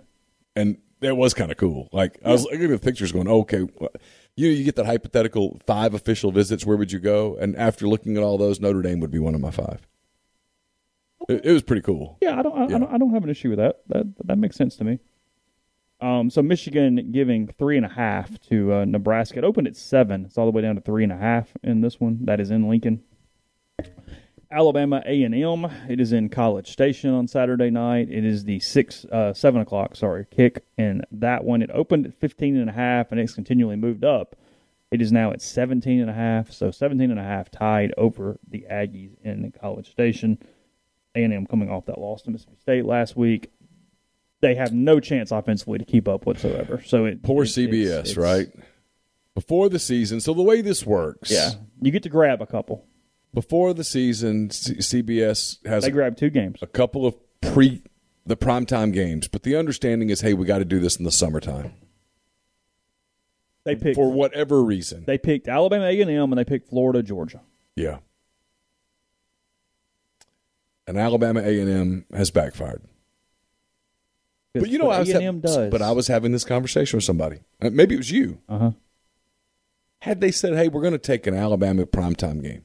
and that was kind of cool. Like I was looking at the pictures, going, "Okay, you you get that hypothetical five official visits. Where would you go?" And after looking at all those, Notre Dame would be one of my five. It, it was pretty cool. Yeah, I don't, I, Yeah. I don't, I don't have an issue with that. That that makes sense to me. Um, so Michigan giving three and a half to uh, Nebraska. It opened at seven. It's all the way down to three and a half in this one. That is in Lincoln. Alabama A and M. It is in College Station on Saturday night. It is the six, uh, seven o'clock. Sorry, kick in that one. It opened at fifteen and a half, and it's continually moved up. It is now at 17 and a half. So 17 and a half tied over the Aggies in College Station. A&M coming off that loss to Mississippi State last week. They have no chance offensively to keep up whatsoever. So it Poor it- CBS, it's- it's- right? Before the season, so the way this works, Yeah, you get to grab a couple. Before the season, C- CBS has They a, grab two games. a couple of pre the primetime games, but the understanding is, hey, we got to do this in the summertime They picked for whatever reason. they picked Alabama A&M and they picked Florida Georgia. Yeah. And Alabama A and M has backfired. But you know, I was A&M does. But I was having this conversation with somebody. Uh, Maybe it was you. uh huh. Had they said, "Hey, we're going to take an Alabama primetime game,"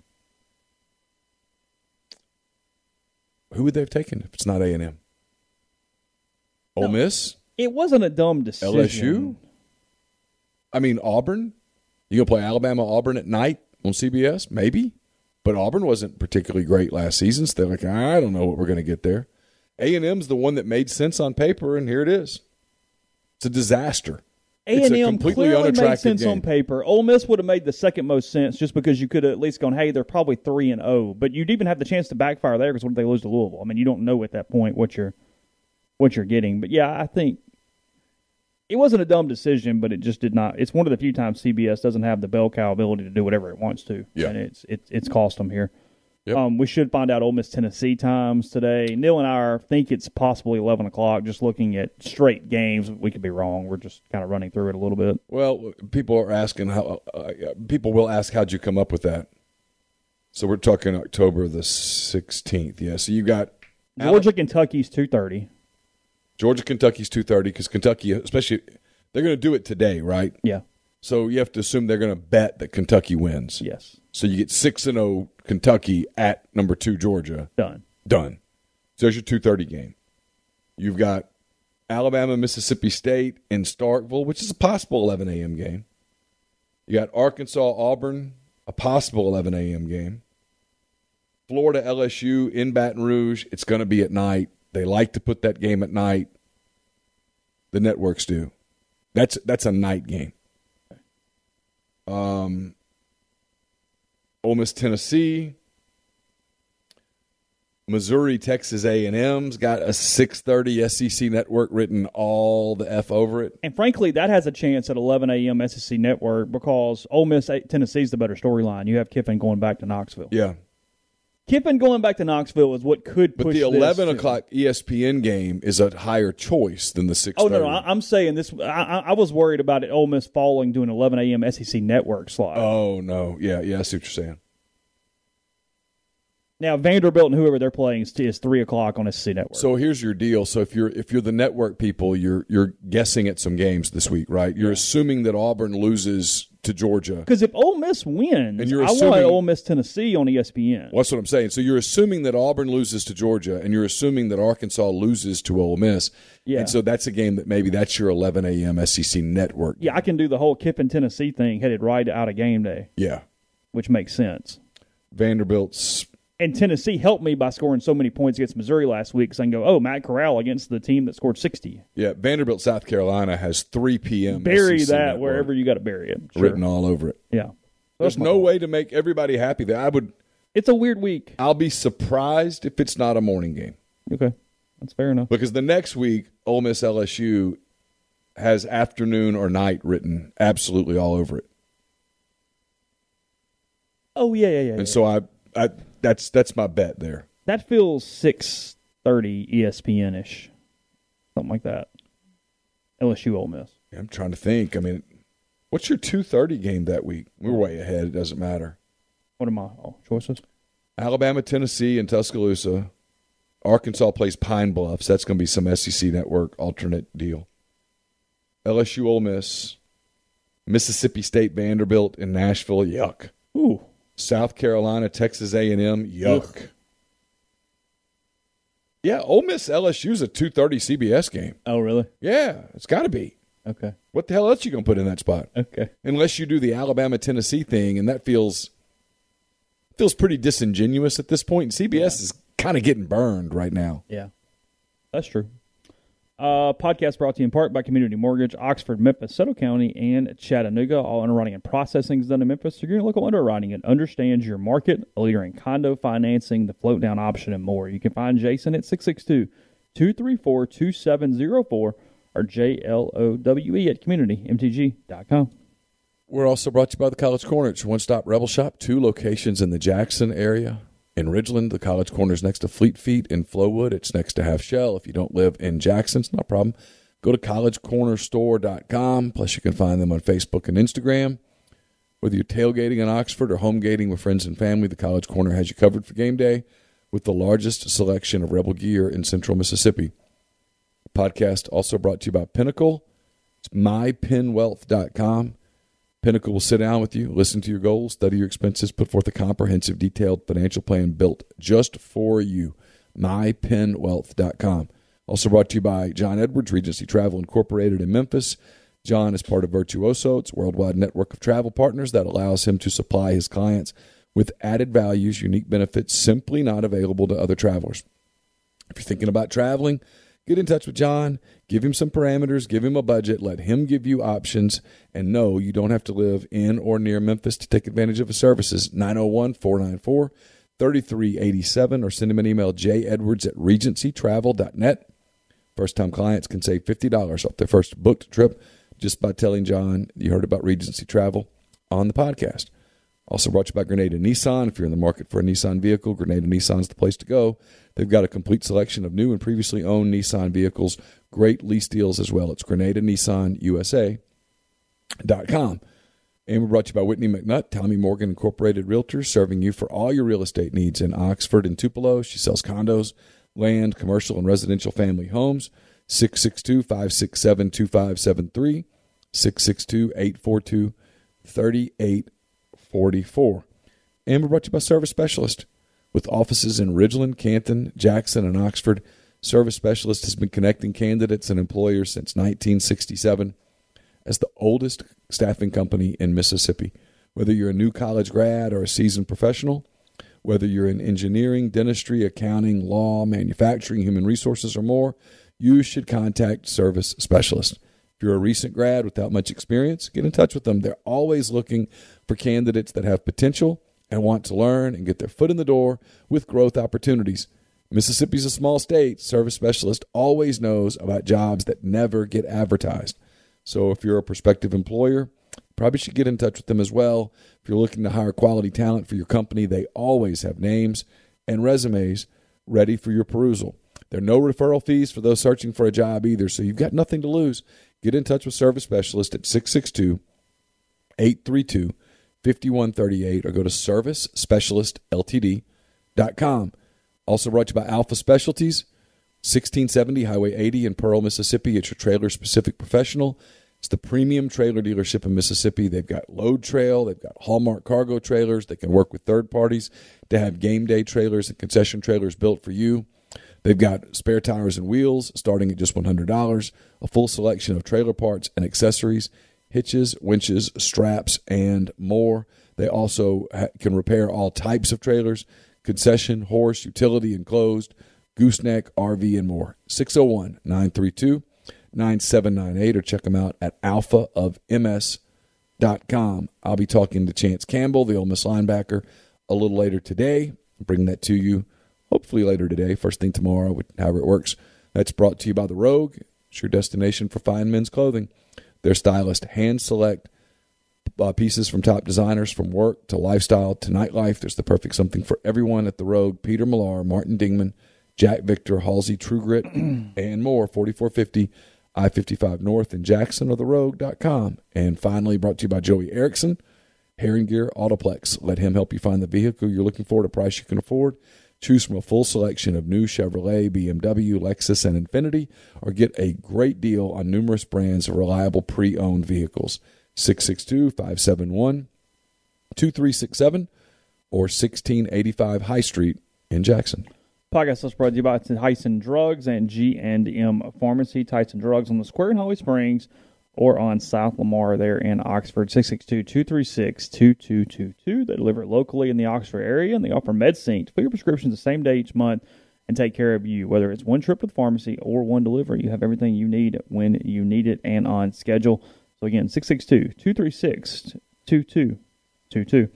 who would they have taken if it's not A and M? Ole Miss, It wasn't a dumb decision. LSU. I mean, Auburn. You gonna play Alabama Auburn at night on CBS? Maybe, but Auburn wasn't particularly great last season. So they're like, I don't know what we're going to get there. A and M's the one that made sense on paper, and here it is. It's a disaster. A and M completely clearly made sense game. on paper. Ole Miss would have made the second most sense just because you could have at least gone, hey, they're probably three and zero, but you'd even have the chance to backfire there because what if they lose to Louisville? I mean, you don't know at that point what you're what you're getting. But yeah, I think it wasn't a dumb decision, but it just did not. It's one of the few times CBS doesn't have the bell cow ability to do whatever it wants to, Yeah. and it's it's it's cost them here. Yep. Um, we should find out Ole Miss Tennessee times today. Neal and I are, think it's possibly eleven o'clock. Just looking at straight games, we could be wrong. We're just kind of running through it a little bit. Well, people are asking how. Uh, uh, people will ask, "How'd you come up with that?" So we're talking October the 16th. Yeah. So you got Georgia, Kentucky's two thirty. Georgia, Kentucky's 2:30 because Kentucky, especially, they're going to do it today, right? Yeah. So you have to assume they're going to bet that Kentucky wins. Yes. So you get six and zero Kentucky at number two Georgia. Done. Done. So there's your 2:30 game. You've got Alabama, Mississippi State in Starkville, which is a possible 11 a.m. game. You got Arkansas, Auburn, a possible 11 a.m. game. Florida, LSU in Baton Rouge. It's going to be at night. They like to put that game at night. The networks do. That's that's a night game. Um, Ole Miss, Tennessee, Missouri, Texas A&M's got a 6:30 SEC network written all the f over it. And frankly, that has a chance at 11 a.m. SEC Network because Ole Miss Tennessee's the better storyline. You have Kiffin going back to Knoxville. Yeah, Kiffin going back to Knoxville is what could but the 11 to- o'clock ESPN game is a higher choice than the 6:30. Oh no, no, I'm saying this. I, I I was worried about it. Ole Miss falling to an 11 a.m. SEC Network slot. Oh no, yeah, yeah, I see what you're saying. Now Vanderbilt and whoever they're playing is, is three o'clock on SEC Network. So here's your deal. So if you're if you're the network people, you're you're guessing at some games this week, right? You're assuming that Auburn loses to Georgia. because if Ole Miss wins, And you're I assuming- want Ole Miss Tennessee on ESPN. Well, that's what I'm saying. So you're assuming that Auburn loses to Georgia, and you're assuming that Arkansas loses to Ole Miss. Yeah. And so that's a game that maybe that's your 11 a.m. SEC network. Yeah, I can do the whole Kiffin Tennessee thing headed right out of game day, Yeah. which makes sense. Vanderbilt's. And Tennessee helped me by scoring so many points against Missouri last week So I can go, oh, Matt Corral against the team that scored 60. Yeah, Vanderbilt, South Carolina has 3 p.m. Bury SEC that network wherever you got to bury it. Sure. written all over it. Yeah. There's no fault. way to make everybody happy. That I would. It's a weird week. I'll be surprised if it's not a morning game. Okay. That's fair enough. Because the next week, Ole Miss LSU has afternoon or night written absolutely all over it. Oh, yeah, yeah, yeah. yeah. And so I, I that's that's my bet there. that feels 6.30 ESPN-ish. Something like that. LSU Ole Miss. I'm trying to think. I mean, what's your 2:30 game that week? We're way ahead. It doesn't matter. What are my oh, choices? Alabama, Tennessee, and Tuscaloosa. Arkansas plays Pine Bluffs. That's going to be some SEC network alternate deal. LSU, Ole Miss, Mississippi State, Vanderbilt, and Nashville. Yuck. Ooh. South Carolina, Texas A&M. Yuck. Yeah, Ole Miss LSU's a 2:30 CBS game. Oh, really? Yeah, it's got to be. Okay. What the hell else you going to put in that spot? Okay. Unless you do the Alabama Tennessee thing and that feels feels pretty disingenuous at this point. And CBS is kind of getting burned right now. Yeah, that's true. Uh, podcast brought to you in part by Community Mortgage, Oxford, Memphis, Settle County, and Chattanooga. All underwriting and processing is done in Memphis. So your local underwriting and understands your market, a leader in condo financing, the float down option, and more. You can find Jason at 662 234 2704 or JLOWE E at communitymtg.com. We're also brought to you by the College Corner. It's your one-stop Rebel Shop. Two locations in the Jackson area. In Ridgeland, the College Corner is next to Fleet Feet. In Flowood, it's next to Half Shell. If you don't live in Jackson, it's not a problem. Go to collegecornerstore.com. Plus, you can find them on Facebook and Instagram. Whether you're tailgating in Oxford or home gating with friends and family, the College Corner has you covered for game day with the largest selection of Rebel gear in central Mississippi. Podcast also brought to you by Pinnacle. It's mypinwealth.com. Pinnacle will sit down with you, listen to your goals, study your expenses, put forth a comprehensive, detailed financial plan built just for you. MyPinWealth.com. Also brought to you by John Edwards, Regency Travel Incorporated in Memphis. John is part of Virtuoso. It's worldwide network of travel partners that allows him to supply his clients with added values, unique benefits simply not available to other travelers. If you're thinking about traveling, get in touch with John, give him some parameters, give him a budget, let him give you options, and no, you don't have to live in or near Memphis to take advantage of his services. 901 494 3387 or send him an email, jedwards at regencytravel.net. First time clients can save $50 off their first booked trip just by telling John you heard about Regency Travel on the podcast. Also brought you by Grenada Nissan. If you're in the market for a Nissan vehicle, Grenada Nissan's the place to go. They've got a complete selection of new and previously owned Nissan vehicles. Great lease deals as well. It's Grenada Nissan USA.com. And we're brought to you by Whitney McNutt, Tommy Morgan Incorporated Realtors, serving you for all your real estate needs in Oxford and Tupelo. She sells condos, land, commercial, and residential family homes. 662 567 2573, 662 842 3844. And we're brought to you by Service Specialist. With offices in Ridgeland, Canton, Jackson, and Oxford, Service Specialist has been connecting candidates and employers since 1967 as the oldest staffing company in Mississippi. Whether you're a new college grad or a seasoned professional, whether you're in engineering, dentistry, accounting, law, manufacturing, human resources, or more, you should contact Service Specialist. If you're a recent grad without much experience, get in touch with them. They're always looking for candidates that have potential and want to learn and get their foot in the door with growth opportunities. Mississippi's a small state. Service Specialist always knows about jobs that never get advertised. So if you're a prospective employer, probably should get in touch with them as well. If you're looking to hire quality talent for your company, they always have names and resumes ready for your perusal. There are no referral fees for those searching for a job either, so you've got nothing to lose. Get in touch with Service Specialist at 662 832 5138 or go to servicespecialistltd.com. Also brought to you by Alpha Specialties, 1670 Highway 80 in Pearl, Mississippi. It's your trailer specific professional. It's the premium trailer dealership in Mississippi. They've got load trail, they've got Hallmark cargo trailers. They can work with third parties to have game day trailers and concession trailers built for you. They've got spare tires and wheels starting at just $100, a full selection of trailer parts and accessories hitches, winches, straps, and more. They also can repair all types of trailers concession, horse, utility, enclosed, gooseneck, RV, and more. 601 932 9798 or check them out at alphaofms.com. I'll be talking to Chance Campbell, the Ole Miss linebacker, a little later today. Bring that to you hopefully later today, first thing tomorrow, however it works. That's brought to you by The Rogue. It's your destination for fine men's clothing. Their stylists hand select uh, pieces from top designers from work to lifestyle to nightlife. There's the perfect something for everyone at The Rogue. Peter Millar, Martin Dingman, Jack Victor, Halsey True Grit, [clears throat] and more. 4450 I 55 North in Jackson or therogue.com. And finally, brought to you by Joey Erickson, Herrin-Gear Autoplex. Let him help you find the vehicle you're looking for at a price you can afford. Choose from a full selection of new Chevrolet, BMW, Lexus, and Infiniti, or get a great deal on numerous brands of reliable pre owned vehicles. 662 571 2367 or 1685 High Street in Jackson. Podcast is brought to you by Tyson Drugs and G&M Pharmacy. Tyson Drugs on the Square in Holly Springs or on South Lamar there in Oxford, 662-236-2222. They deliver locally in the Oxford area, and they offer MedSync. Fill your prescriptions the same day each month and take care of you. Whether it's one trip to the pharmacy or one delivery, you have everything you need when you need it and on schedule. So again, 662-236-2222.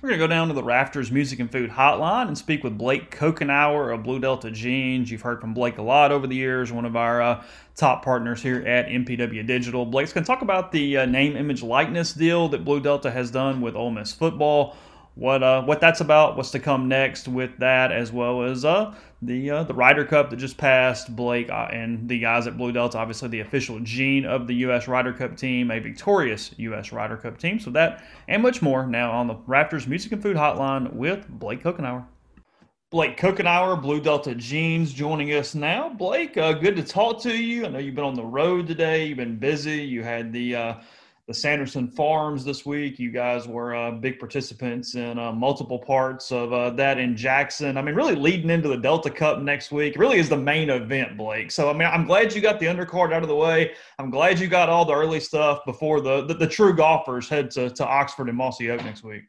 We're going to go down to the Rafters Music and Food Hotline and speak with Blake Kokenauer of Blue Delta Jeans. You've heard from Blake a lot over the years, one of our uh, top partners here at MPW Digital. Blake's going to talk about the uh, name, image, likeness deal that Blue Delta has done with Ole Miss football what uh, what that's about, what's to come next with that, as well as uh, the uh, the Ryder Cup that just passed. Blake uh, and the guys at Blue Delta, obviously the official jean of the U.S. Ryder Cup team, a victorious U.S. Ryder Cup team. So that and much more now on the Rafters Music and Food Hotline with Blake Kokenauer. Blake Kokenauer, Blue Delta Jeans, joining us now. Blake, uh, good to talk to you. I know you've been on the road today. You've been busy. You had the uh, the Sanderson Farms this week. You guys were uh, big participants in uh, multiple parts of uh, that in Jackson. I mean, really leading into the Delta Cup next week really is the main event, Blake. So, I mean, I'm glad you got the undercard out of the way. I'm glad you got all the early stuff before the, the, the true golfers head to, to Oxford and Mossy Oak next week.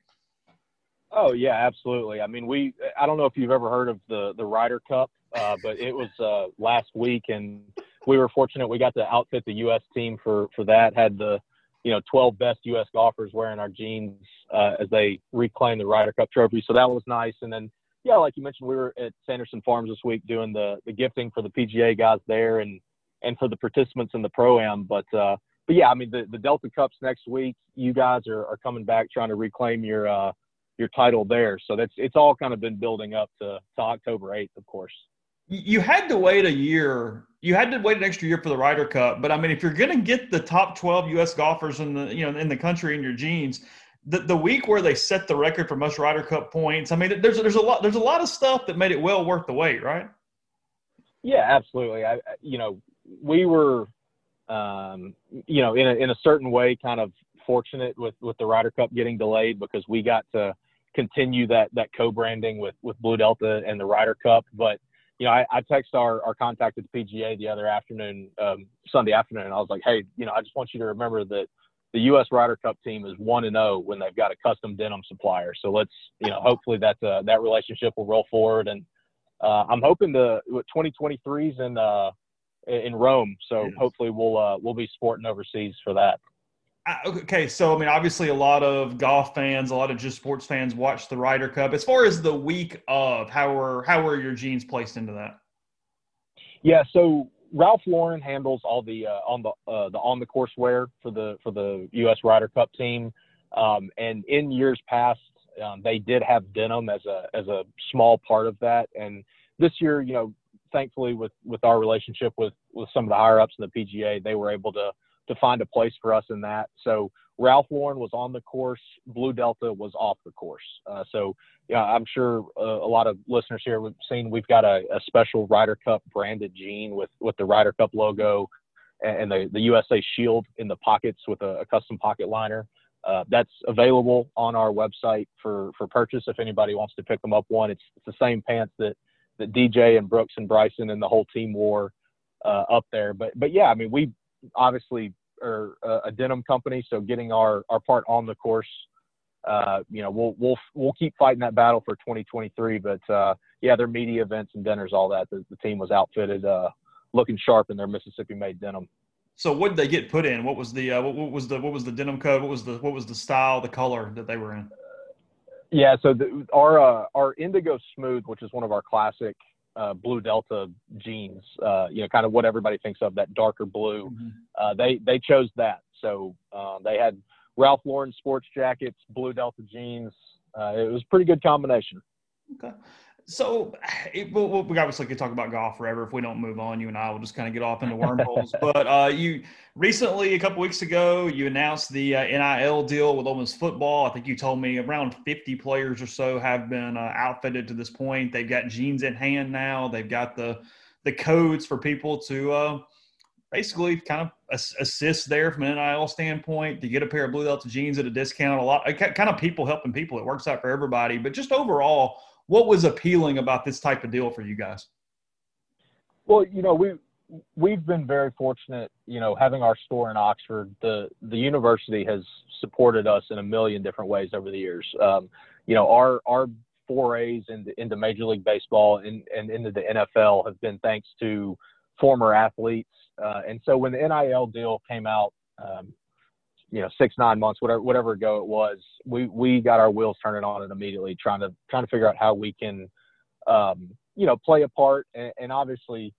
Oh yeah, absolutely. I mean, we I don't know if you've ever heard of the the Ryder Cup, uh, but it was uh, last week, and we were fortunate we got to outfit the U.S. team for for that. Had the you know 12 best U.S. golfers wearing our jeans uh, as they reclaim the Ryder Cup trophy. So that was nice. And then yeah, like you mentioned, we were at Sanderson Farms this week doing the the gifting for the PGA guys there and and for the participants in the pro am. But uh, but yeah, I mean the the Delta Cups next week. You guys are, are coming back trying to reclaim your uh, your title there. So that's it's all kind of been building up to, to October 8th, of course. You had to wait a year. You had to wait an extra year for the Ryder Cup, but I mean, if you're going to get the top 12 U.S. golfers in the you know in the country in your jeans, the, the week where they set the record for most Ryder Cup points, I mean, there's there's a lot there's a lot of stuff that made it well worth the wait, right? Yeah, absolutely. I you know we were um, you know in a in a certain way kind of fortunate with with the Ryder Cup getting delayed because we got to continue that that co-branding with with Blue Delta and the Ryder Cup. But you know, I, I text our our contact at the PGA the other afternoon, um, Sunday afternoon, and I was like, hey, you know, I just want you to remember that the U.S. Ryder Cup team is one and zero oh when they've got a custom denim supplier. So let's, you know, hopefully that uh, that relationship will roll forward. And uh, I'm hoping to 2023's in uh, in Rome, so yes. hopefully we'll uh, we'll be sporting overseas for that okay, so I mean, obviously, a lot of golf fans, a lot of just sports fans watch the Ryder Cup. As far as the week of, how are how are your jeans placed into that? Yeah, so Ralph Lauren handles all the uh, on the uh, the on the course wear for the for the U.S. Ryder Cup team, um, and in years past, um, they did have denim as a as a small part of that, and this year, you know, thankfully with with our relationship with with some of the higher ups in the PGA, they were able to to find a place for us in that. So Ralph Lauren was on the course, Blue Delta was off the course. Uh, so yeah, I'm sure uh, a lot of listeners here have seen we've got a, a, special Ryder Cup branded jean with with the Ryder Cup logo and the the USA Shield in the pockets with a, a custom pocket liner. Uh, that's available on our website for for purchase if anybody wants to pick them up. One, it's, it's the same pants that that DJ and Brooks and Bryson and the whole team wore uh, up there. But but yeah, I mean we obviously are a, denim company, so getting our our part on the course, uh, you know, we'll we'll we'll keep fighting that battle for 2023. But uh, yeah, their media events and dinners, all that. The, the team was outfitted, uh, looking sharp in their Mississippi-made denim. So what did they get put in? What was the uh, what, what, was the what was the denim code? What was the what was the style, the color that they were in? Yeah, so the, our uh, our Indigo Smooth, which is one of our classic uh, Blue Delta jeans, uh, you know, kind of what everybody thinks of that darker blue. Mm-hmm. Uh, they they chose that, so uh, they had Ralph Lauren sports jackets, Blue Delta jeans. Uh, it was a pretty good combination. Okay. So it, we'll, we obviously could talk about golf forever. If we don't move on, you and I will just kind of get off into wormholes. [laughs] but uh, you recently, a couple weeks ago, you announced the uh, NIL deal with Ole Miss football. I think you told me around 50 players or so have been uh, outfitted to this point. They've got jeans in hand now. They've got the the codes for people to uh, basically kind of assist there from an NIL standpoint to get a pair of Blue Delta jeans at a discount. A lot, kind of people helping people. It works out for everybody. But just overall what was appealing about this type of deal for you guys? Well, you know, we we've been very fortunate, you know, having our store in Oxford. The the university has supported us in a million different ways over the years. Um, you know, our our forays into, into Major League Baseball and, and into the NFL have been thanks to former athletes. Uh, and so when the NIL deal came out, um, you know six nine months whatever whatever ago it was we we got our wheels turning on it immediately trying to trying to figure out how we can um, you know play a part. And, and obviously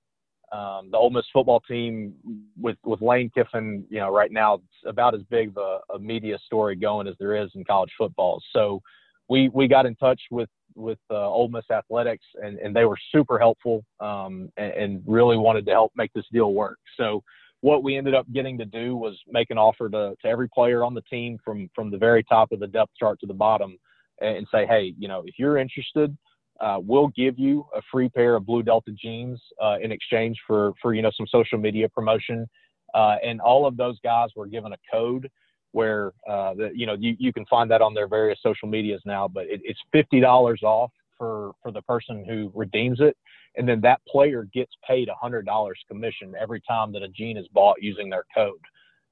um, the Ole Miss football team with with Lane Kiffin you know right now it's about as big of a, a media story going as there is in college football. So we we got in touch with with uh, Ole Miss athletics and, and they were super helpful um, and, and really wanted to help make this deal work. So what we ended up getting to do was make an offer to, to every player on the team from from the very top of the depth chart to the bottom and say hey you know if you're interested uh, we'll give you a free pair of blue delta jeans uh, in exchange for for you know some social media promotion. Uh, and all of those guys were given a code where uh, the, you know you, you can find that on their various social medias now but it, it's $50 off for for the person who redeems it and then that player gets paid $100 commission every time that a jean is bought using their code.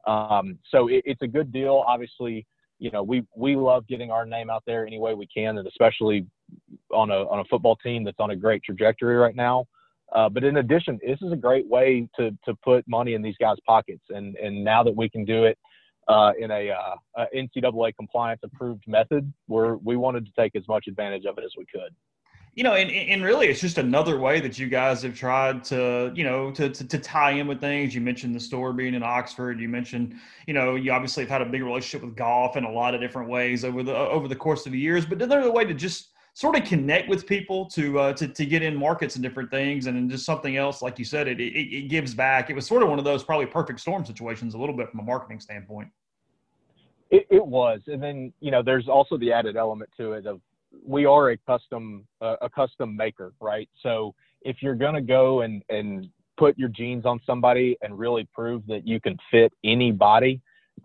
Um, so it, it's a good deal. Obviously, you know, we, we love getting our name out there any way we can, and especially on a, on a football team that's on a great trajectory right now. Uh, but in addition, this is a great way to, to put money in these guys' pockets. And, and now that we can do it uh, in a, uh, a NCAA compliance approved method, we're, we wanted to take as much advantage of it as we could you know, and, and really it's just another way that you guys have tried to, you know, to, to, to, tie in with things. You mentioned the store being in Oxford. You mentioned, you know, you obviously have had a big relationship with golf in a lot of different ways over the over the course of the years. But another way to just sort of connect with people to uh, to to get in markets and different things, and just something else, like you said, it, it it gives back. It was sort of one of those probably perfect storm situations, a little bit from a marketing standpoint. It, it was, and then you know, there's also the added element to it of we are a custom uh, a custom maker, right? So if you're gonna go and and put your jeans on somebody and really prove that you can fit anybody,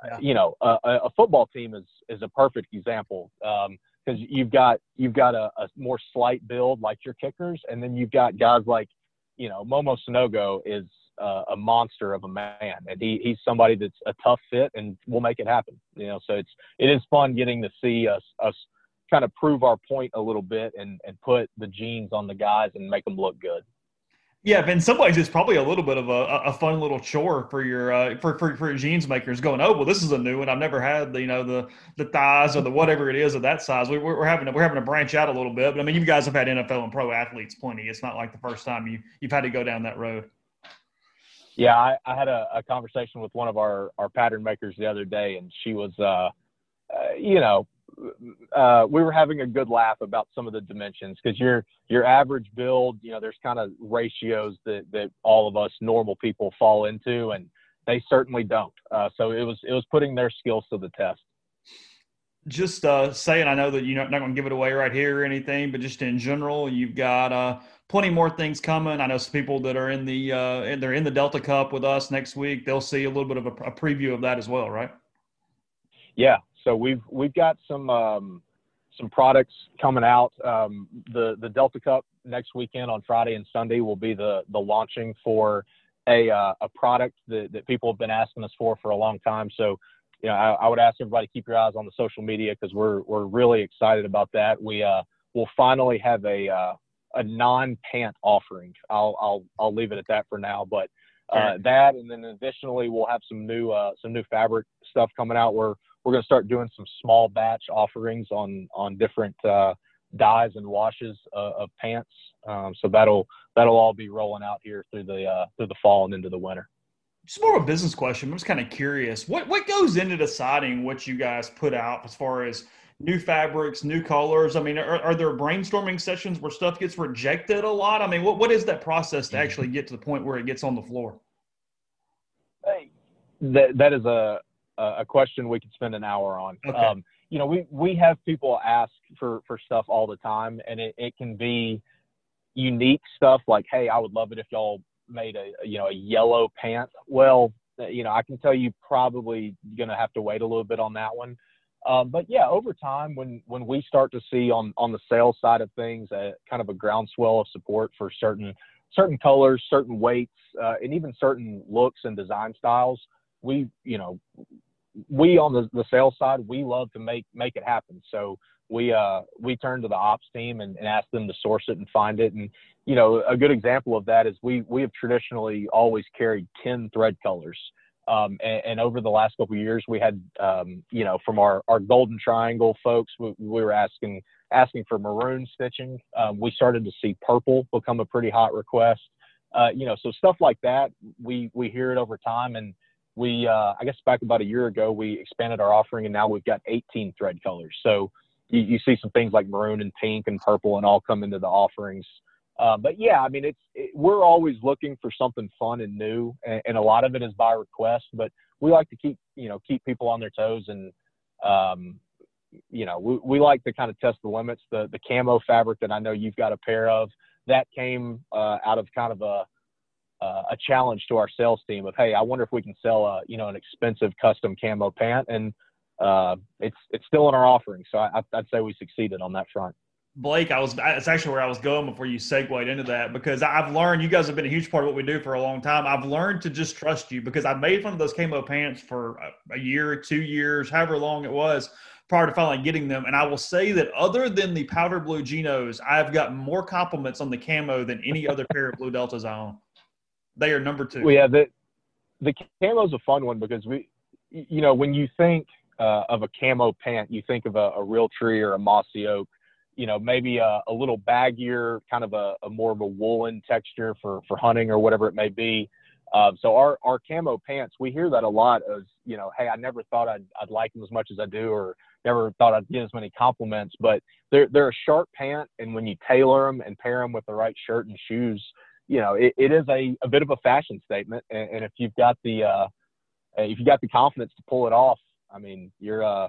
yeah. you know, a, a, football team is is a perfect example because um, you've got you've got a, a, more slight build like your kickers, and then you've got guys like, you know, Momo Sanogo is uh, a monster of a man, and he he's somebody that's a tough fit, and we'll make it happen. You know, so it's it is fun getting to see us us kind of prove our point a little bit and and put the jeans on the guys and make them look good. Yeah, in some ways, it's probably a little bit of a, a fun little chore for your uh, for, for for jeans makers going. Oh, well, this is a new one. I've never had the you know the the thighs or the whatever it is of that size. We, we're having to, we're having to branch out a little bit. But I mean, you guys have had NFL and pro athletes plenty. It's not like the first time you you've had to go down that road. Yeah, I, I had a, a conversation with one of our our pattern makers the other day, and she was, uh, uh you know, uh, we were having a good laugh about some of the dimensions because your your average build, you know, there's kind of ratios that that all of us normal people fall into, and they certainly don't. Uh, so it was it was putting their skills to the test. Just uh, saying, I know that you're not, not going to give it away right here or anything, but just in general, you've got uh, plenty more things coming. I know some people that are in the uh, they're in the Delta Cup with us next week. They'll see a little bit of a, a preview of that as well, right? Yeah, so we've we've got some um, some products coming out. Um, the the Delta Cup next weekend on Friday and Sunday will be the the launching for a uh, a product that, that people have been asking us for for a long time. So you know, I, I would ask everybody to keep your eyes on the social media because we're we're really excited about that. We uh, will finally have a uh, a non pant offering. I'll I'll I'll leave it at that for now, but. Uh, that and then additionally we'll have some new uh, some new fabric stuff coming out. We're we're going to start doing some small batch offerings on on different uh, dyes and washes uh, of pants. Um, so that'll that'll all be rolling out here through the uh, through the fall and into the winter. It's more of a business question. I'm just kind of curious. What what goes into deciding what you guys put out as far as new fabrics, new colors? I mean, are, are there brainstorming sessions where stuff gets rejected a lot? I mean, what what is that process to actually get to the point where it gets on the floor? Hey, that that is a a question we could spend an hour on. Okay. Um, you know, we, we have people ask for, for stuff all the time, and it, it can be unique stuff like, hey, I would love it if y'all made a you know a yellow pant. Well, you know, I can tell you probably going to have to wait a little bit on that one. Um, but yeah, over time, when when we start to see on on the sales side of things, a, kind of a groundswell of support for certain certain colors, certain weights, uh, and even certain looks and design styles, we you know we on the, the sales side, we love to make make it happen. So we uh we turn to the ops team and, and ask them to source it and find it. And you know, a good example of that is we we have traditionally always carried ten thread colors. Um, and, and, over the last couple of years, we had, um, you know, from our, our golden triangle folks, we, we were asking asking for maroon stitching. Um, we started to see purple become a pretty hot request. Uh, you know, so stuff like that, we we hear it over time, and we uh, I guess back about a year ago we expanded our offering and now we've got 18 thread colors. So you, you see some things like maroon and pink and purple and all come into the offerings. Uh, but yeah, I mean it's it, we're always looking for something fun and new, and, and, a lot of it is by request. But we like to keep you know keep people on their toes and um, you know we, we like to kind of test the limits. The the camo fabric that I know you've got a pair of that came uh, out of kind of a uh, a challenge to our sales team of, hey, I wonder if we can sell a you know an expensive custom camo pant, and uh, it's it's still in our offering. So I, i'd say we succeeded on that front. Blake, I was that's actually where I was going before you segued into that because I've learned you guys have been a huge part of what we do for a long time. I've learned to just trust you because I made one of those camo pants for a, year, two years, however long it was prior to finally getting them. And I will say that other than the powder blue Genos, I've gotten more compliments on the camo than any other pair of blue deltas I own. They are number two. Well, yeah, the the camo is a fun one because we, you know, when you think uh, of a camo pant, you think of a, a Realtree or a mossy oak. You know, maybe a, a little baggier, kind of a, a, more of a woolen texture for for hunting or whatever it may be. Uh, so our our camo pants, we hear that a lot. As you know, hey, I never thought I'd I'd like them as much as I do, or never thought I'd get as many compliments. But they're they're a sharp pant, and when you tailor them and pair them with the right shirt and shoes, you know, it, it is a, a bit of a fashion statement. And, and if you've got the uh, if you got the confidence to pull it off, I mean, you're uh,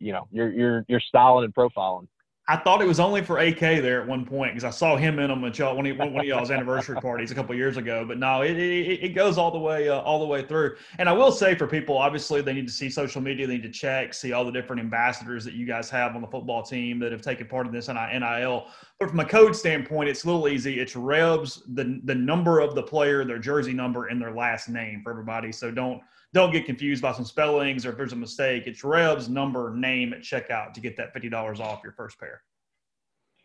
you know, you're you're you're styling and profiling. I thought it was only for AK there at one point because I saw him in them at y'all one of, one of y'all's anniversary parties a couple years ago. But no, it, it, it goes all the way uh, all the way through. And I will say for people, obviously they need to see social media, they need to check, see all the different ambassadors that you guys have on the football team that have taken part in this NIL. But from a code standpoint, it's a little easy. It's Rebs, the the number of the player, their jersey number, and their last name for everybody. So don't don't get confused by some spellings or if there's a mistake. It's Reb's number name at checkout to get that fifty dollars off your first pair.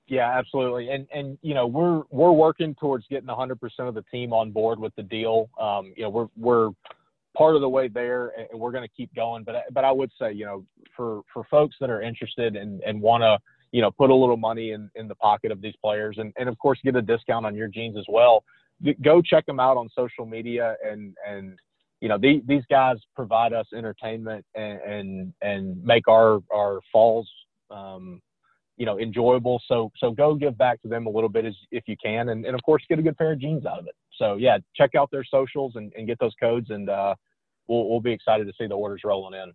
Yeah, absolutely. And and you know we're we're working towards getting 100% of the team on board with the deal. Um, you know we're we're part of the way there, and we're going to keep going. But but I would say you know for for folks that are interested and and want to you know put a little money in in the pocket of these players, and and of course get a discount on your jeans as well. Go check them out on social media and and you know, these, these guys provide us entertainment and, and, and make our, our falls, um, you know, enjoyable. So, so go give back to them a little bit as, if you can. And, and of course, get a good pair of jeans out of it. So yeah, check out their socials and, and get those codes and, uh, we'll, we'll be excited to see the orders rolling in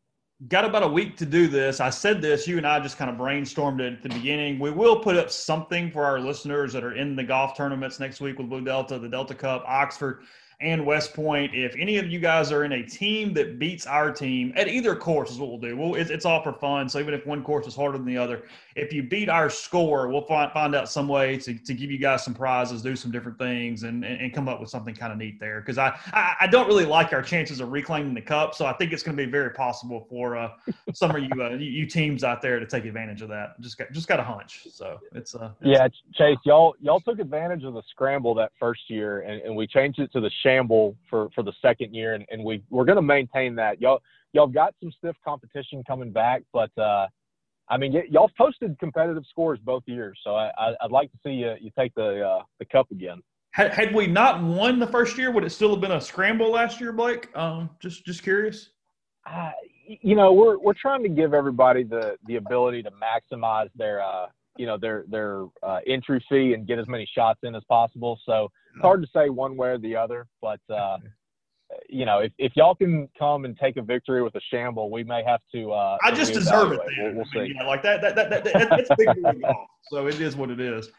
got about a week to do this. I said this, you and I just kind of brainstormed it at the beginning. We will put up something for our listeners that are in the golf tournaments next week with Blue Delta, the Delta Cup, Oxford and West Point. If any of you guys are in a team that beats our team at either course, is what we'll do. Well, it's, it's all for fun. So even if one course is harder than the other, if you beat our score, we'll find, find out some way to, to give you guys some prizes, do some different things, and, and, and come up with something kind of neat there. Because I, I, I don't really like our chances of reclaiming the cup, so I think it's going to be very possible for uh, some of you, uh, you teams out there to take advantage of that. Just got just got a hunch. So it's uh yeah, Chase, y'all y'all took advantage of the scramble that first year, and, and we changed it to the shamble for for the second year, and, and we we're going to maintain that. Y'all y'all got some stiff competition coming back, but. uh I mean, y- y'all posted competitive scores both years, so I, would like to see you you take the uh, the cup again. Had, had we not won the first year, would it still have been a scramble last year, Blake? Um, just just curious. Uh, you know, we're we're trying to give everybody the the ability to maximize their uh, you know their their uh, entry fee and get as many shots in as possible. So it's hard to say one way or the other, but uh, you know, if, if y'all can come and take a victory with a shamble, we may have to. Uh, I just deserve it. We'll, we'll, see. I mean, like that, that, that, that, that that's big golf. So it is what it is.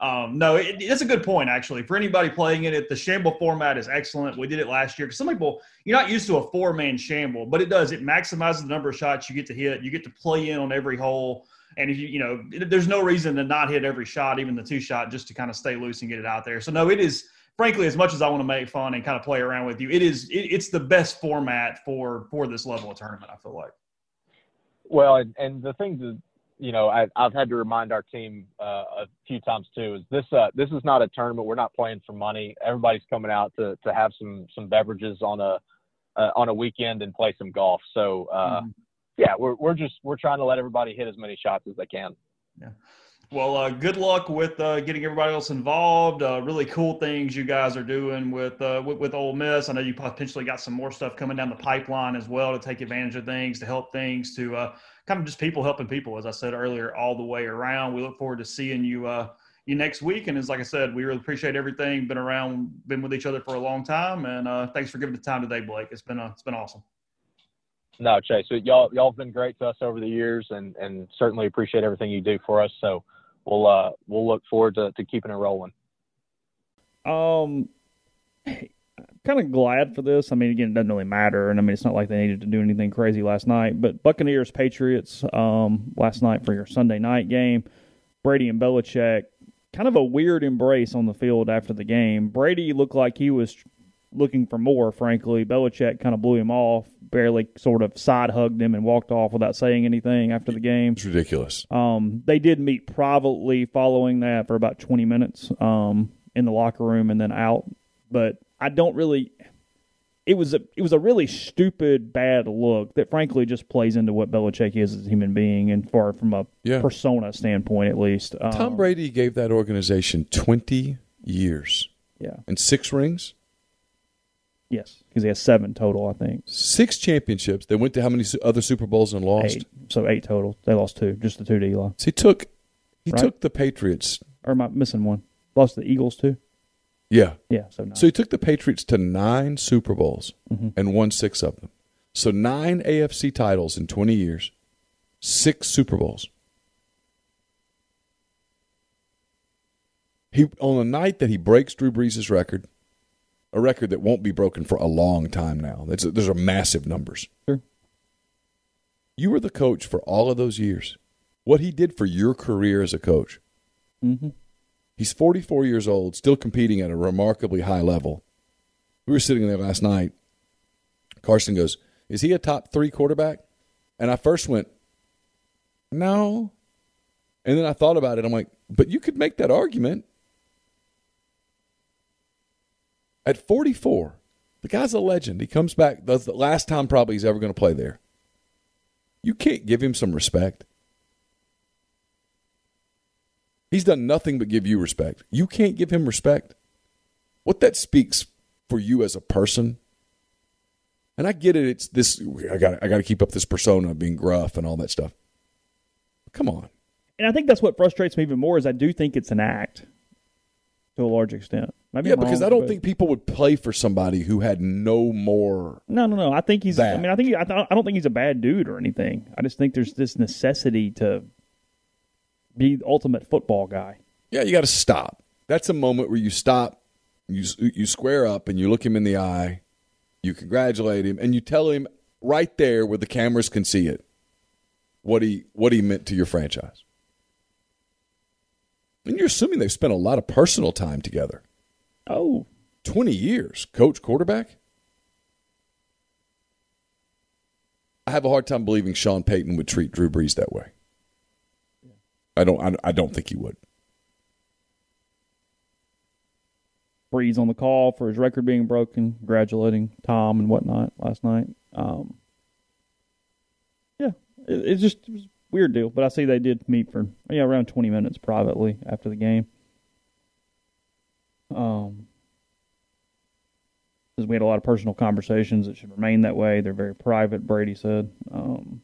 Um, no, it, it's a good point actually. For anybody playing in it, the shamble format is excellent. We did it last year because some people you're not used to a four man shamble, but it does. It maximizes the number of shots you get to hit. You get to play in on every hole. And if you, you know, there's no reason to not hit every shot, even the two shot, just to kind of stay loose and get it out there. So no, it is frankly, as much as I want to make fun and kind of play around with you, it is it, it's the best format for for this level of tournament. I feel like. Well, and, and the thing that you know I, have had to remind our team uh, a few times too is this uh, this is not a tournament. We're not playing for money. Everybody's coming out to to have some some beverages on a uh, on a weekend and play some golf. So uh, mm-hmm. yeah, we're we're just we're trying to let everybody hit as many shots as they can. Yeah. Well, uh, good luck with uh, getting everybody else involved. Uh, really cool things you guys are doing with, uh, with with Ole Miss. I know you potentially got some more stuff coming down the pipeline as well to take advantage of things, to help things, to uh, kind of just people helping people, as I said earlier, all the way around. We look forward to seeing you uh, you next week. And as like I said, we really appreciate everything. Been around, been with each other for a long time, and thanks for giving the time today, Blake. It's been it's been awesome. No, Chase, y'all y'all have been great to us over the years, and and certainly appreciate everything you do for us. So we'll uh, we'll look forward to, to keeping it rolling. Um, kind of glad for this. I mean, again, it doesn't really matter, and I mean, it's not like they needed to do anything crazy last night. But Buccaneers Patriots um, last night for your Sunday night game. Brady and Belichick, kind of a weird embrace on the field after the game. Brady looked like he was looking for more, frankly. Belichick kind of blew him off, barely sort of side hugged him and walked off without saying anything after the game. It's ridiculous. Um, they did meet privately following that for about 20 minutes um, in the locker room and then out. But I don't really. It was a it was a really stupid bad look that frankly just plays into what Belichick is as a human being and far from a yeah. persona standpoint at least. Um, Tom Brady gave that organization twenty years. Yeah. And six rings. Yes, because he has seven total, I think. Six championships. They went to how many su- other Super Bowls and lost? Eight. So eight total. They lost two, just the two to Eli. So he took he Right. took the Patriots. Or am I missing one? Lost the Eagles too. Yeah. Yeah, so nine. So he took the Patriots to nine Super Bowls Mm-hmm. and won six of them. So nine AFC titles in 20 years, six Super Bowls. He on the night that he breaks Drew Brees' record, a record that won't be broken for a long time now. That's those are massive numbers. Sure. You were the coach for all of those years. What he did for your career as a coach. Mm-hmm. He's 44 years old, still competing at a remarkably high level. We were sitting there last night. Carson goes, Is he a top three quarterback? And I first went, No. And then I thought about it. I'm like, But you could make that argument. At 44, the guy's a legend. He comes back. That's the last time probably he's ever going to play there. You can't give him some respect. He's done nothing but give you respect. You can't give him respect. What that speaks for you as a person. And I get it. It's this. I got. I got to keep up this persona of being gruff and all that stuff. Come on. And I think that's what frustrates me even more is I do think it's an act to a large extent. Maybe yeah, I'm because wrong, I don't but- think people would play for somebody who had no more. No, no, no. I think he's. I That. mean, I think he, I, th- I don't think he's a bad dude or anything. I just think there's this necessity to be the ultimate football guy. Yeah, you got to stop. That's a moment where you stop, you you square up, and you look him in the eye, you congratulate him, and you tell him right there where the cameras can see it what he what he meant to your franchise. And you're assuming they've spent a lot of personal time together. Oh, 20 years, coach, quarterback. I have a hard time believing Sean Payton would treat Drew Brees that way. I don't. I, I don't think he would. Brees on the call for his record being broken, congratulating Tom and whatnot last night. Um, yeah, it, it's just it was weird deal. But I see they did meet for yeah around twenty minutes privately after the game. Um, says we had a lot of personal conversations. It should remain that way. They're very private. Brady said. Um,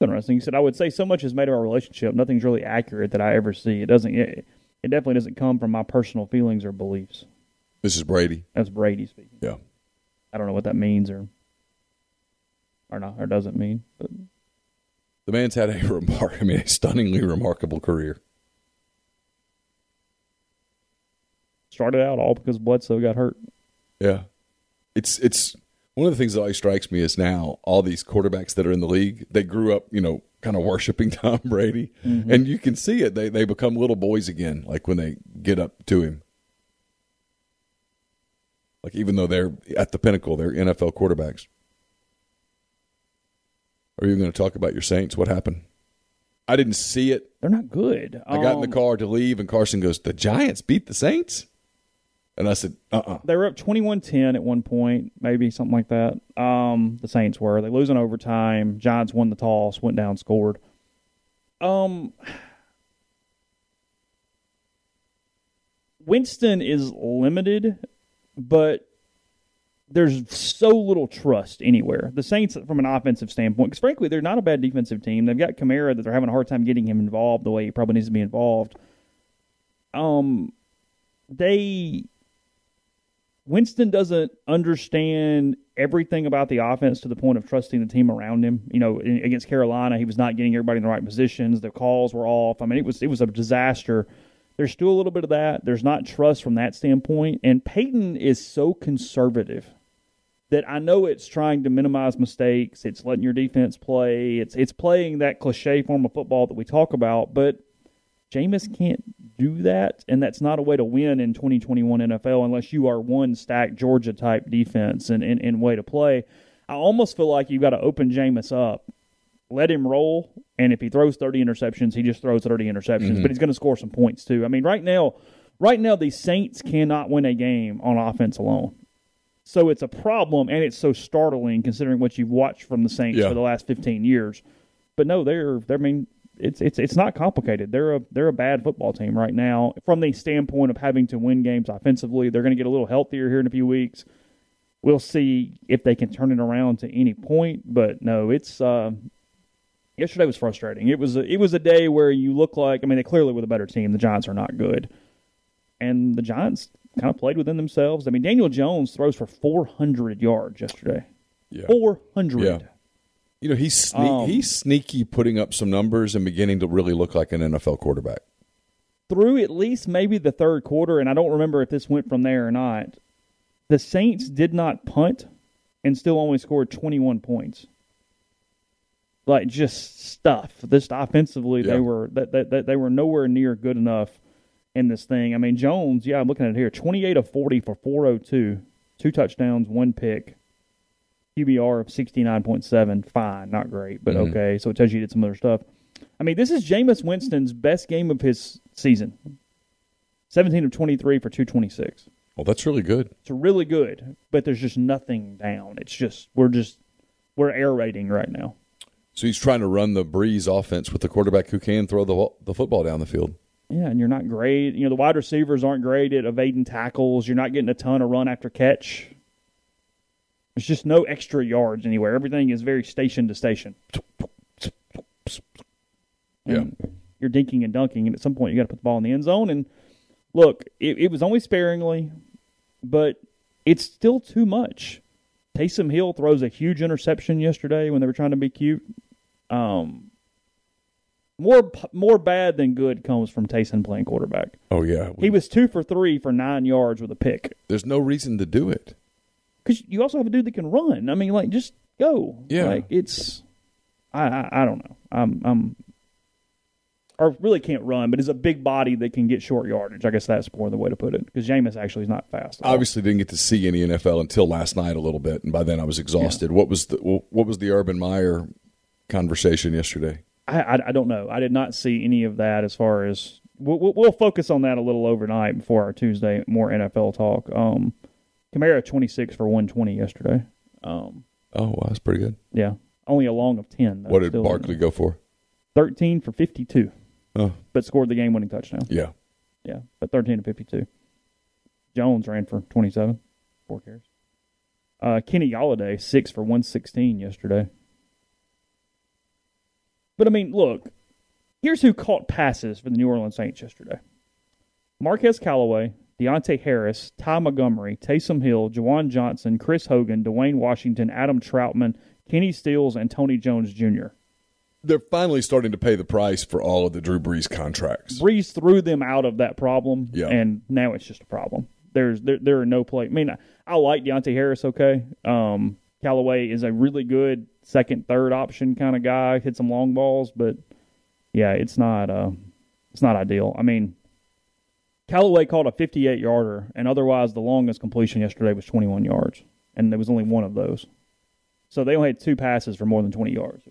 interesting. He said, "I would say so much is made of our relationship. Nothing's really accurate that I ever see. It doesn't. It, it definitely doesn't come from my personal feelings or beliefs." This is Brady. That's Brady speaking. Yeah. I don't know what that means or or not or doesn't mean, but The man's had a [laughs] remark. I mean, a stunningly remarkable career. started out all because Bledsoe got hurt. Yeah, it's it's one of the things that always strikes me is now all these quarterbacks that are in the league they grew up, you know, kind of worshiping [laughs] Tom Brady, mm-hmm. and you can see it. They they become little boys again, like when they get up to him. Like even though they're at the pinnacle, they're NFL quarterbacks. Are you going to talk about your Saints? What happened? I didn't see it. They're not good. I got in the Um, car to leave, and Carson goes, "The Giants beat the Saints," and I said, "Uh, uh They were up 21-10 at one point, maybe something like that. Um, the Saints were. They lose in overtime. Giants won the toss, went down, scored. Um, Winston is limited, but there's so little trust anywhere. The Saints, from an offensive standpoint, because frankly, they're not a bad defensive team. They've got Kamara that they're having a hard time getting him involved the way he probably needs to be involved. Um, they Winston doesn't understand everything about the offense to the point of trusting the team around him. You know, in- against Carolina, he was not getting everybody in the right positions. The calls were off. I mean, it was it was a disaster. There's still a little bit of that. There's not trust from that standpoint. And Payton is so conservative that I know it's trying to minimize mistakes. It's letting your defense play. It's it's playing that cliche form of football that we talk about, but Jameis can't do that, and that's not a way to win in 2021 NFL unless you are one stack Georgia type defense and, and, and way to play. I almost feel like you've got to open Jameis up, let him roll, and if he throws 30 interceptions, he just throws 30 interceptions, mm-hmm. but he's going to score some points too. I mean, right now, right now the Saints cannot win a game on offense alone. So it's a problem, and it's so startling considering what you've watched from the Saints Yeah. for the last 15 years. But no, they're, they're I mean, it's it's it's not complicated. They're a they're a bad football team right now from the standpoint of having to win games offensively. They're going to get a little healthier here in a few weeks. We'll see if they can turn it around to any point, but no, it's uh, yesterday was frustrating. It was a, it was a day where you look like I mean they clearly were the better team. The Giants are not good, and the Giants kind of played within themselves. I mean Daniel Jones throws for 400 yards yesterday. Yeah. 400. Yeah. You know, he's sneak, Um, he's sneaky putting up some numbers and beginning to really look like an NFL quarterback. through at least maybe the third quarter, and I don't remember if this went from there or not. The Saints did not punt and still only scored 21 points. Like just stuff. Just offensively, Yeah. they were that, that, that they were nowhere near good enough in this thing. I mean, Jones, yeah, I'm looking at it here, 28 of 40 for 402, two touchdowns, one pick. QBR of 69.7, fine, not great, but Mhm. okay. So it tells you he did some other stuff. I mean, this is Jameis Winston's best game of his season. 17 of 23 for 226. Well, that's really good. It's really good, but there's just nothing down. It's just we're just we're air raiding right now. So he's trying to run the Brees offense with the quarterback who can throw the the football down the field. Yeah, and you're not great. You know, the wide receivers aren't great at evading tackles. You're not getting a ton of run after catch. There's just no extra yards anywhere. Everything is very station to station. And You're dinking and dunking, and at some point you got to put the ball in the end zone. And look, it, it was only sparingly, but it's still too much. Taysom Hill throws a huge interception yesterday when they were trying to be cute. Um, more more bad than good comes from Taysom playing quarterback. Oh yeah, He was two for three for nine yards with a pick. There's no reason to do it. Because you also have a dude that can run. I mean, like just go. Yeah. like it's. I I, I don't know. I'm I'm. Or really can't run, but is a big body that can get short yardage. I guess that's more the way to put it. Because Jameis actually is not fast. Obviously, didn't get to see any NFL until last night a little bit, and by then I was exhausted. What was the what was the Urban Meyer conversation yesterday? I, I I don't know. I did not see any of that as far as we'll, we'll- focus on that a little overnight before our Tuesday more NFL talk. Um, Kamara twenty six for one twenty yesterday. Um, Oh, wow, that's pretty good. yeah, only a long of ten. though. What did Barkley go for? Thirteen for fifty two, Oh, but scored the game winning touchdown. yeah. Yeah, but thirteen to fifty two. Jones ran for twenty seven, four carries. Uh, Kenny Golladay six for one sixteen yesterday. But I mean, look, here's who caught passes for the New Orleans Saints yesterday: Marquez Callaway, Deonte Harris, Ty Montgomery, Taysom Hill, Juwan Johnson, Chris Hogan, Dwayne Washington, Adam Trautman, Kenny Stills, and Tony Jones Jr. They're finally starting to pay the price for all of the Drew Brees contracts. Brees threw them out of that problem, Yeah. and now it's just a problem. There's there, there are no play. I mean, I, I like Deonte Harris. Okay, um, Callaway is a really good second, third option kind of guy. Hit some long balls, but yeah, it's not uh, it's not ideal. I mean, Callaway caught a 58 yarder, and otherwise the longest completion yesterday was 21 yards, and there was only one of those. So they only had two passes for more than 20 yards.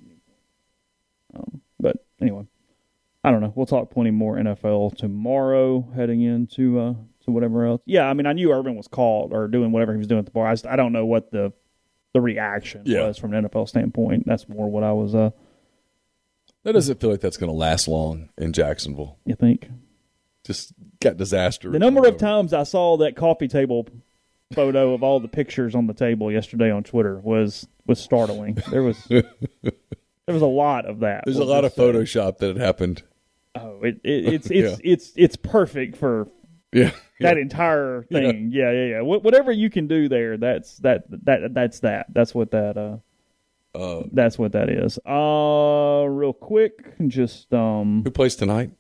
Um, but anyway. I don't know. We'll talk plenty more NFL tomorrow, heading into uh, to whatever else. Yeah, I mean, I knew Urban was called or doing whatever he was doing at the bar. I, just, I don't know what the the reaction Yeah. was from an NFL standpoint. That's more what I was. Uh, That doesn't feel like that's going to last long in Jacksonville. you think Just got disaster. the number of times I saw that coffee table photo of all the pictures on the table yesterday on Twitter was was startling. There was [laughs] there was a lot of that. There's a lot of. Photoshop that had happened. Oh, it, it, it's [laughs] it's it's it's perfect for Yeah. that [laughs] entire thing. Yeah, yeah, yeah. Wh- whatever you can do there, that's that that that's that. That's what that uh Uh, that's what that is. Uh real quick, just um who plays tonight?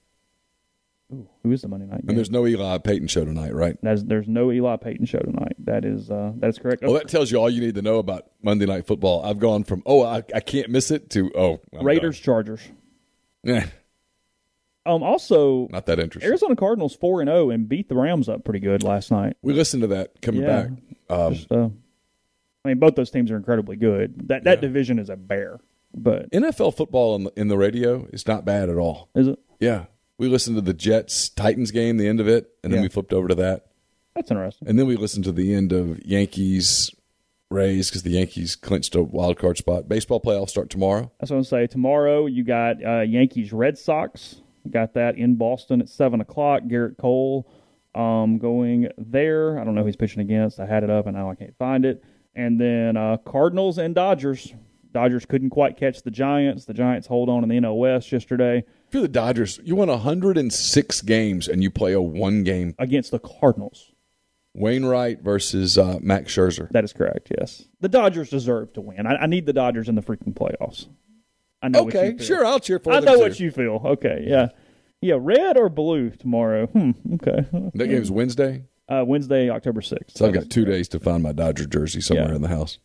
ooh, who is the Monday night game? And there's no Eli Peyton show tonight, right? That's, there's no Eli Peyton show tonight. That is uh that's correct. Well, that tells you all you need to know about Monday Night Football. I've gone from oh I, I can't miss it to oh I'm Raiders Chargers. [laughs] done. Um also not that interesting. Arizona Cardinals 4 and 0 and beat the Rams up pretty good last night. We listened to that coming Yeah. back. Um, Just, uh, I mean both those teams are incredibly good. That that Yeah. division is a bear. But NFL football in the, in the radio is not bad at all. is it Yeah, we listened to the Jets Titans game, the end of it, and then Yeah. we flipped over to that, that's interesting. and then we listened to the end of Yankees Rays because the Yankees clinched a wild card spot. Baseball playoffs start tomorrow. That's what I'm going to say. Tomorrow you got uh, Yankees Red Sox. Got that in Boston at seven o'clock. Gerrit Cole um, going there. I don't know who he's pitching against. I had it up and now I can't find it. And then uh, Cardinals and Dodgers. Dodgers couldn't quite catch the Giants. The Giants hold on in the NL West yesterday If you're the Dodgers, you won 106 games and you play a one game against the Cardinals. Wainwright versus uh, Max Scherzer. That is correct. Yes, the Dodgers deserve to win. I, I need the Dodgers in the freaking playoffs. I know. what Okay, you feel. sure, I'll cheer for I them know too. what you feel. Okay, yeah, yeah. Red or blue tomorrow? [laughs] Hmm. Okay. That game's Wednesday, Uh, Wednesday, October sixth. so I've got two days to find my Dodger jersey somewhere Yeah. in the house.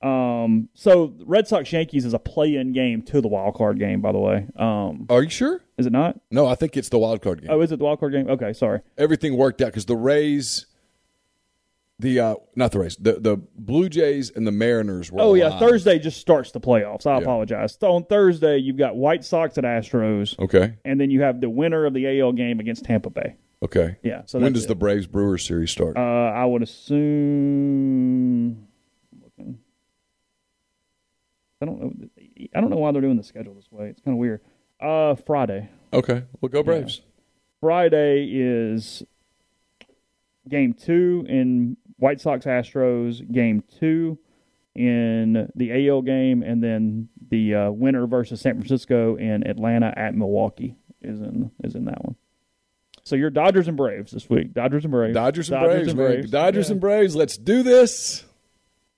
Um. So Red Sox Yankees is a play-in game to the wild card game. By the way. Um. Are you sure? Is it not? No, I think it's the wild card game. Oh, is it the wild card game? Okay, sorry. Everything worked out because the Rays, the uh, not the race the the Blue Jays and the Mariners were. Oh yeah, alive. Thursday just starts the playoffs. I Yeah. apologize. So on Thursday, you've got White Sox at Astros, Okay, and then you have the winner of the AL game against Tampa Bay. okay. Yeah. So when does the. Braves Brewers series start? Uh, I would assume. I don't know. I don't know why they're doing the schedule this way. It's kind of weird. Uh, Friday. okay, well go Braves. Friday is game two in White Sox Astros. Game two in the AL game, and then the uh, winner versus San Francisco in Atlanta at Milwaukee is in is in that one. So you're Dodgers and Braves this week. Dodgers and Braves. Dodgers and Braves, man. Dodgers Yeah. and Braves. Let's do this.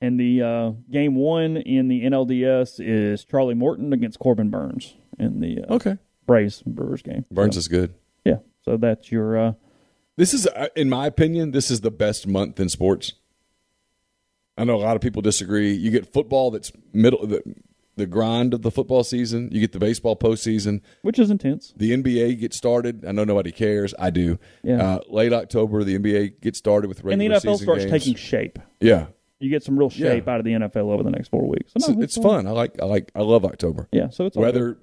And the uh, game one in the NLDS is Charlie Morton against Corbin Burnes in the uh, Okay, Braves Brewers game. Burnes So, is good. yeah. So that's your. This is, uh, in my opinion, this is the best month in sports. I know a lot of people disagree. You get football that's middle, the, the grind of the football season. You get the baseball postseason. which is intense. The NBA gets started. I know nobody cares. I do. Yeah. Uh, late October, the NBA gets started with regular And the NFL starts games. taking shape. Yeah, You get some real shape Yeah. out of the NFL over the next four weeks. So, it's, no, it's fun. I like. I like. I love October. Yeah, so it's Weather,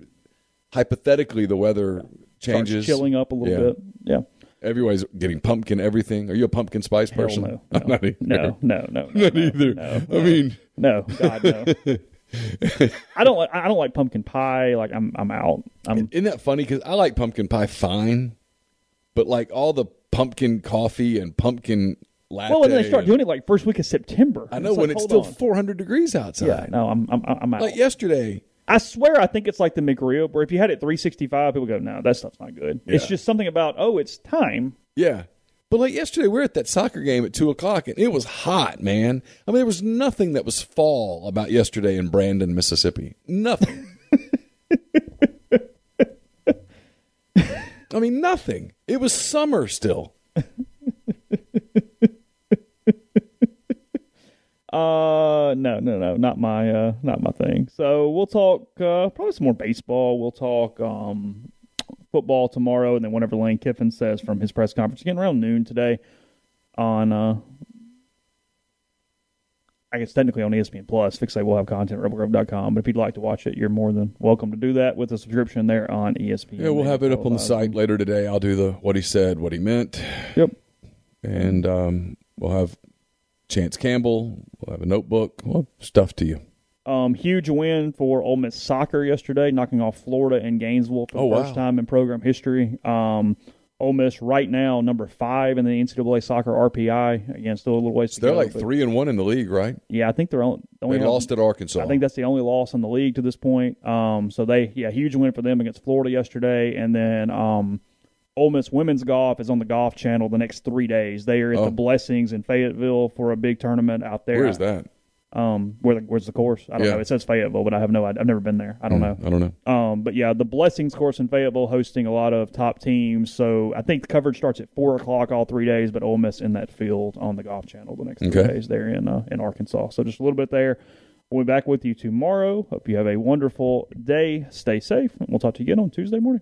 hypothetically, the weather changes. Starts chilling up a little Yeah. bit. Yeah. Everybody's getting pumpkin everything. Are you a pumpkin spice Hell person? no. [laughs] I'm not either. No, no, no, no, Not no, either. No, I mean, no, God, no. [laughs] I don't. like- I don't like pumpkin pie. Like I'm. I'm out. I'm. isn't that funny? Because I like pumpkin pie fine, but like all the pumpkin coffee and pumpkin latte. Well, and then they start and- doing it like first week of September. I know It's when like, it's still on. 400 degrees outside. Yeah, no, I'm. I'm. I'm out. Like yesterday, I swear, I think it's like the McRib, where if you had it 365, people go, "No, that stuff's not good." It's just something about, oh, it's time. yeah. But like yesterday, we were at that soccer game at two o'clock, and it was hot, man. I mean, there was nothing that was fall about yesterday in Brandon, Mississippi. Nothing. [laughs] I mean, nothing. It was summer still. Uh, no, no, no, not my, uh, not my thing. So we'll talk uh, probably some more baseball. We'll talk um, football tomorrow, and then whatever Lane Kiffin says from his press conference again around noon today on. Uh, I guess technically on ESPN Plus. fix Fixate will have content at rebelgrove.com, but if you'd like to watch it, you're more than welcome to do that with a subscription there on ESPN. Yeah, we'll have it up on the site later today. I'll do the what he said, what he meant, Yep. and um, we'll have Chance Campbell. We'll have a notebook. We'll stuff to you. Um, huge win for Ole Miss soccer yesterday, knocking off Florida and Gainesville for the Oh, wow. first time in program history. Um, Ole Miss right now number five in the NCAA soccer RPI. Again, still a little ways to They're go. like three and one in the league, right? Yeah, I think they're only, only They lost at Arkansas. I think that's the only loss in the league to this point. Um, so they, yeah, huge win for them against Florida yesterday, and then um, Ole Miss women's golf is on the Golf Channel the next three days. They are at Oh. the Blessings in Fayetteville for a big tournament out there. Where is that? Um, where the, where's the course? I don't Yeah. know. It says Fayetteville, but I have no. Idea. I've never been there. I don't know. I don't know. Um, but yeah, the Blessings course in Fayetteville hosting a lot of top teams. So I think the coverage starts at four o'clock all three days, but Ole Miss in that field on the Golf Channel the next three days there in uh, in Arkansas. So just a little bit there. We'll be back with you tomorrow. Hope you have a wonderful day. Stay safe, and we'll talk to you again on Tuesday morning.